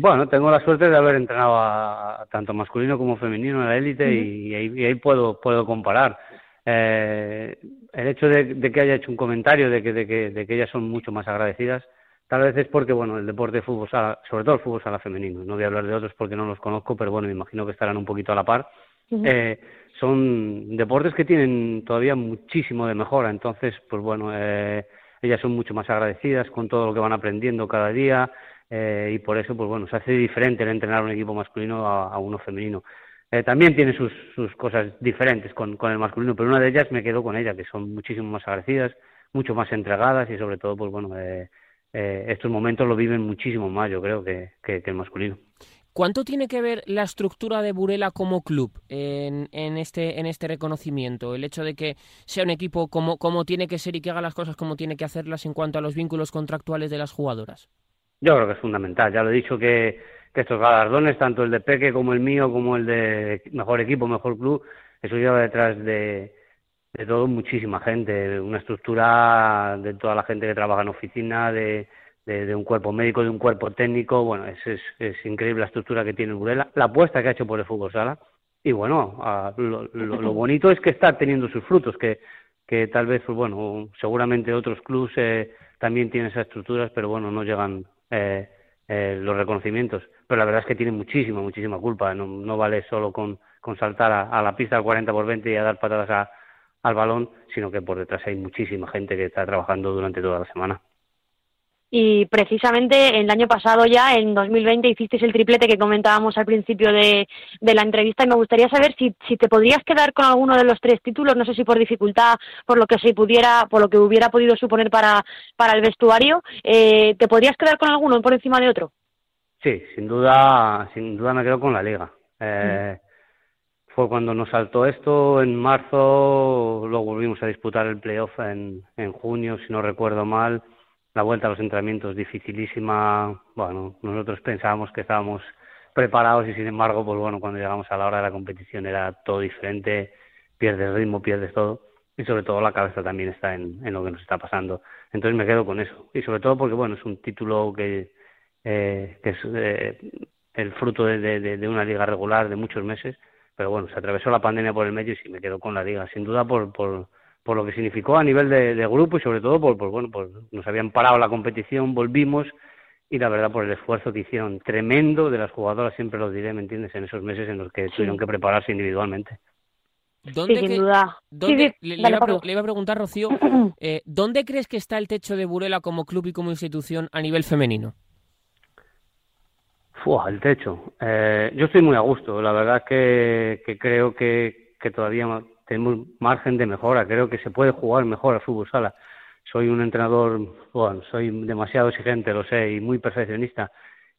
Bueno, tengo la suerte de haber entrenado a, tanto masculino como femenino en la élite y, ahí, puedo, puedo comparar. Eh, el hecho de, que haya hecho un comentario de que, de, que, de que ellas son mucho más agradecidas, tal vez es porque, bueno, el deporte de fútbol sala, sobre todo el fútbol sala femenino, no voy a hablar de otros porque no los conozco, pero bueno, me imagino que estarán un poquito a la par. eh, son deportes que tienen todavía muchísimo de mejora, entonces, pues bueno, eh, ellas son mucho más agradecidas con todo lo que van aprendiendo cada día, eh, y por eso, pues bueno, se hace diferente el entrenar un equipo masculino a, uno femenino. Eh, también tiene sus, sus cosas diferentes con, con el masculino, pero una de ellas me quedo con ella, que son muchísimo más agradecidas, mucho más entregadas y sobre todo, pues bueno, eh, eh, estos momentos lo viven muchísimo más, yo creo, que, que, el masculino. ¿Cuánto tiene que ver la estructura de Burela como club en, en, este, en este reconocimiento? El hecho de que sea un equipo como, como tiene que ser y que haga las cosas como tiene que hacerlas en cuanto a los vínculos contractuales de las jugadoras. Yo creo que es fundamental. Ya lo he dicho que, que estos galardones, tanto el de Peque como el mío, como el de mejor equipo, mejor club, eso lleva detrás de, de todo muchísima gente, una estructura de toda la gente que trabaja en oficina, de, de, un cuerpo médico, de un cuerpo técnico. Bueno, es, es, increíble la estructura que tiene Burela, la apuesta que ha hecho por el fútbol sala. Y bueno, lo, lo, bonito es que está teniendo sus frutos, que, que tal vez, pues bueno, seguramente otros clubes eh, también tienen esas estructuras, pero bueno, no llegan eh, eh, los reconocimientos. Pero la verdad es que tiene muchísima, muchísima culpa. No, no vale solo con, con saltar a, la pista al 40 por 20 y a dar patadas a, al balón, sino que por detrás hay muchísima gente que está trabajando durante toda la semana y precisamente el año pasado ya, en 2020, hicisteis el triplete que comentábamos al principio de, de la entrevista y me gustaría saber si, si, te podrías quedar con alguno de los tres títulos, no sé si por dificultad, por lo que se pudiera, por lo que hubiera podido suponer para, para el vestuario, eh, ¿te podrías quedar con alguno por encima de otro? Sí, sin duda, sin duda me quedo con la liga. Eh, Fue cuando nos saltó esto en marzo, luego volvimos a disputar el playoff en, en junio, si no recuerdo mal la vuelta a los entrenamientos dificilísima. Bueno, nosotros pensábamos que estábamos preparados y sin embargo, pues bueno, cuando llegamos a la hora de la competición era todo diferente, pierdes ritmo, pierdes todo. Y sobre todo la cabeza también está en, en lo que nos está pasando. Entonces me quedo con eso. Y sobre todo porque bueno, es un título que, eh, que es eh, el fruto de, de, una liga regular de muchos meses, pero bueno, se atravesó la pandemia por el medio y sí me quedo con la liga, sin duda por, por por lo que significó a nivel de, grupo y sobre todo por, bueno, por nos habían parado la competición, volvimos y la verdad por el esfuerzo que hicieron tremendo de las jugadoras, siempre lo diré, ¿me entiendes? En esos meses en los que tuvieron que prepararse individualmente. ¿Dónde sin duda. le, iba a, preguntar, Rocío, eh, ¿dónde crees que está el techo de Burela como club y como institución a nivel femenino? Fua, el techo. Eh, yo estoy muy a gusto. La verdad que, que creo que, que todavía tenemos margen de mejora. Creo que se puede jugar mejor al fútbol sala. Soy un entrenador, bueno, soy demasiado exigente, lo sé, y muy perfeccionista.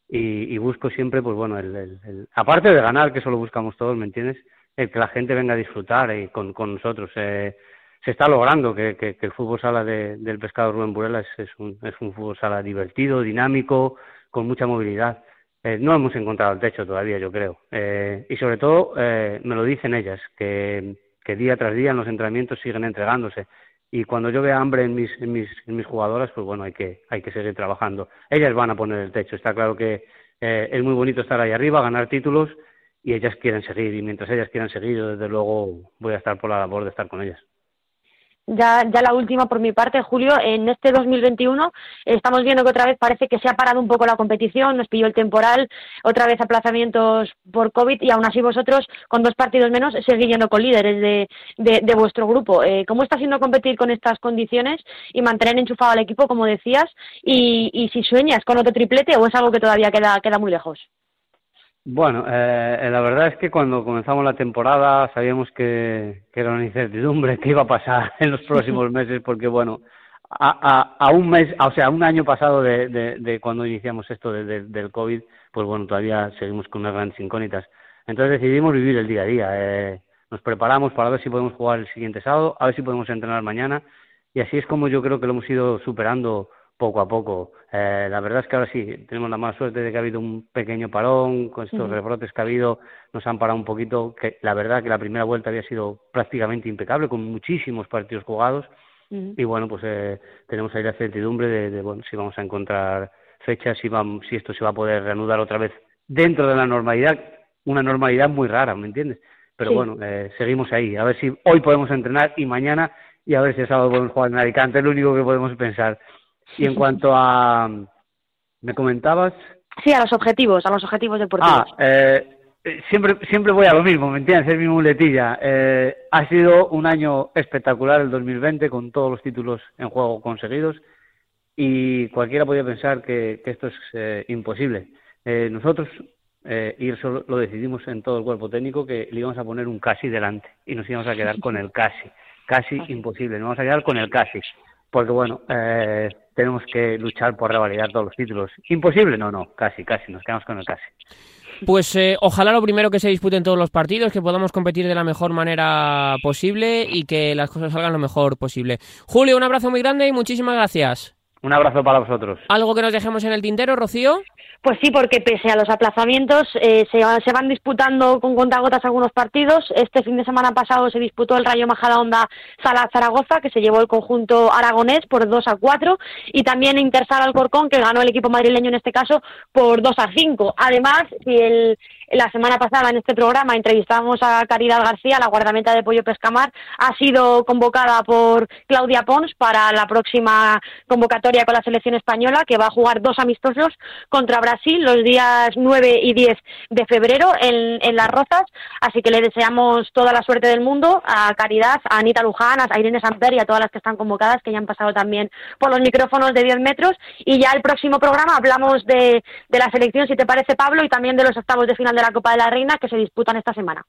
Y, busco siempre, pues bueno, el, aparte de ganar, que eso lo buscamos todos, ¿me entiendes? El que la gente venga a disfrutar y con, con nosotros. Eh, se está logrando que, que, el fútbol sala del pescado Rubén Burela es, un, es un fútbol sala divertido, dinámico, con mucha movilidad. Eh, no hemos encontrado el techo todavía, yo creo. Eh, y sobre todo, eh, me lo dicen ellas, que, que, día tras día en los entrenamientos siguen entregándose. Y cuando yo vea hambre en mis, en mis, en mis jugadoras, pues bueno, hay que, hay que seguir trabajando. Ellas van a poner el techo. Está claro que es muy bonito estar ahí arriba, ganar títulos, y ellas quieren seguir. Y mientras ellas quieran seguir, yo desde luego voy a estar por la labor de estar con ellas. Ya, ya la última por mi parte, Julio, en este 2021 estamos viendo que otra vez parece que se ha parado un poco la competición, nos pilló el temporal, otra vez aplazamientos por COVID y aún así vosotros con dos partidos menos seguís yendo con líderes de, de, vuestro grupo. Eh, ¿Cómo está siendo competir con estas condiciones y mantener enchufado al equipo, como decías? Y, y si sueñas con otro triplete o es algo que todavía queda, queda muy lejos. Bueno, eh, la verdad es que cuando comenzamos la temporada sabíamos que, era una incertidumbre que iba a pasar en los próximos meses, porque bueno, a, a, un mes, o sea, un año pasado de, de, cuando iniciamos esto del COVID, pues bueno, todavía seguimos con unas grandes incógnitas. Entonces decidimos vivir el día a día. Eh, nos preparamos para ver si podemos jugar el siguiente sábado, a ver si podemos entrenar mañana, y así es como yo creo que lo hemos ido superando poco a poco. Eh, la verdad es que ahora sí, tenemos la mala suerte de que ha habido un pequeño parón, con estos rebrotes que ha habido, nos han parado un poquito, que la verdad que la primera vuelta había sido prácticamente impecable, con muchísimos partidos jugados, y bueno, pues eh, tenemos ahí la certidumbre de, bueno, si vamos a encontrar fechas, si, vamos, si esto se va a poder reanudar otra vez dentro de la normalidad, una normalidad muy rara, ¿me entiendes? Pero bueno, eh, seguimos ahí, a ver si hoy podemos entrenar y mañana, y a ver si el sábado podemos jugar en Alicante, es lo único que podemos pensar. Y en cuanto a... ¿Me comentabas? Sí, a los objetivos, a los objetivos deportivos. Ah, eh, siempre, siempre voy a lo mismo, ¿me entiendes? Es mi muletilla. Eh, ha sido un año espectacular el 2020 con todos los títulos en juego conseguidos y cualquiera podía pensar que, esto es eh, imposible. Eh, nosotros, y eso lo decidimos en todo el cuerpo técnico, que le íbamos a poner un casi delante y nos íbamos a quedar con el casi. Casi imposible, nos vamos a quedar con el casi. Porque bueno, eh, tenemos que luchar por revalidar todos los títulos. ¿Imposible? No, no, casi, casi, nos quedamos con el casi. Pues eh, ojalá lo primero que se disputen todos los partidos, que podamos competir de la mejor manera posible y que las cosas salgan lo mejor posible. Julio, un abrazo muy grande y muchísimas gracias. Un abrazo para vosotros. ¿Algo que nos dejemos en el tintero, Rocío? Pues sí, porque pese a los aplazamientos eh, se, se, van disputando con contagotas algunos partidos. Este fin de semana pasado se disputó el Rayo Majadahonda Sala Zaragoza, que se llevó el conjunto aragonés por 2 a 4, y también Intersal Alcorcón, que ganó el equipo madrileño en este caso por 2 a 5. Además, si el, la semana pasada en este programa entrevistamos a Caridad García, la guardameta de Pollo Pescamar, ha sido convocada por Claudia Pons para la próxima convocatoria con la selección española, que va a jugar dos amistosos contra Brasil los días 9 y 10 de febrero en, en Las Rozas, así que le deseamos toda la suerte del mundo a Caridad, a Anita Luján, a Irene Samper y a todas las que están convocadas, que ya han pasado también por los micrófonos de 10 metros. Y ya el próximo programa hablamos de, de la selección, si te parece, Pablo, y también de los octavos de final de la Copa de la Reina que se disputan esta semana.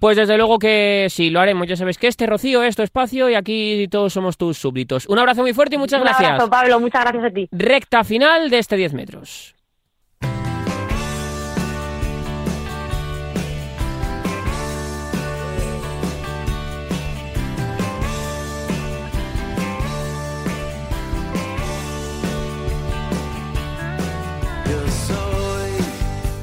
Pues desde luego que sí, lo haremos. Ya sabes que este Rocío es tu espacio y aquí todos somos tus súbditos. Un abrazo muy fuerte y muchas gracias. Un abrazo, Pablo. Muchas gracias a ti. Recta final de este 10 metros.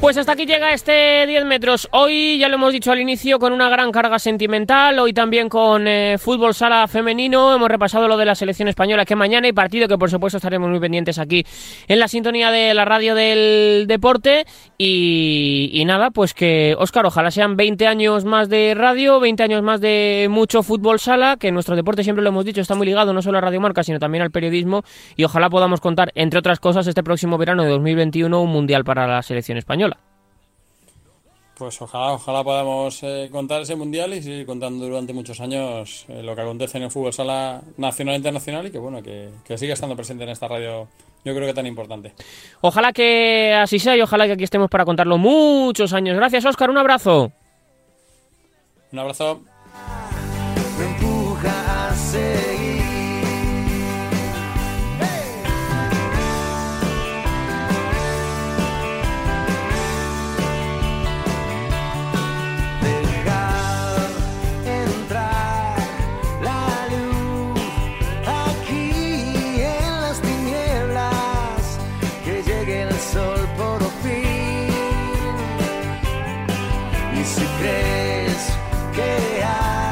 Pues hasta aquí llega este 10 metros. Hoy, ya lo hemos dicho al inicio, con una gran carga sentimental. Hoy también con eh, fútbol sala femenino. Hemos repasado lo de la selección española, que mañana hay partido, que por supuesto estaremos muy pendientes aquí en la sintonía de la radio del deporte. Y, nada, pues que, Óscar, ojalá sean 20 años más de radio, 20 años más de mucho fútbol sala, que nuestro deporte, siempre lo hemos dicho, está muy ligado no solo a Radio Marca, sino también al periodismo. Y ojalá podamos contar, entre otras cosas, este próximo verano de 2021, un mundial para la selección española. Pues ojalá, ojalá podamos eh, contar ese mundial y seguir contando durante muchos años eh, lo que acontece en el fútbol sala nacional e internacional y que bueno, que, que siga estando presente en esta radio, yo creo que tan importante. Ojalá que así sea y ojalá que aquí estemos para contarlo muchos años. Gracias, Oscar, un abrazo. Un abrazo. crees que hay.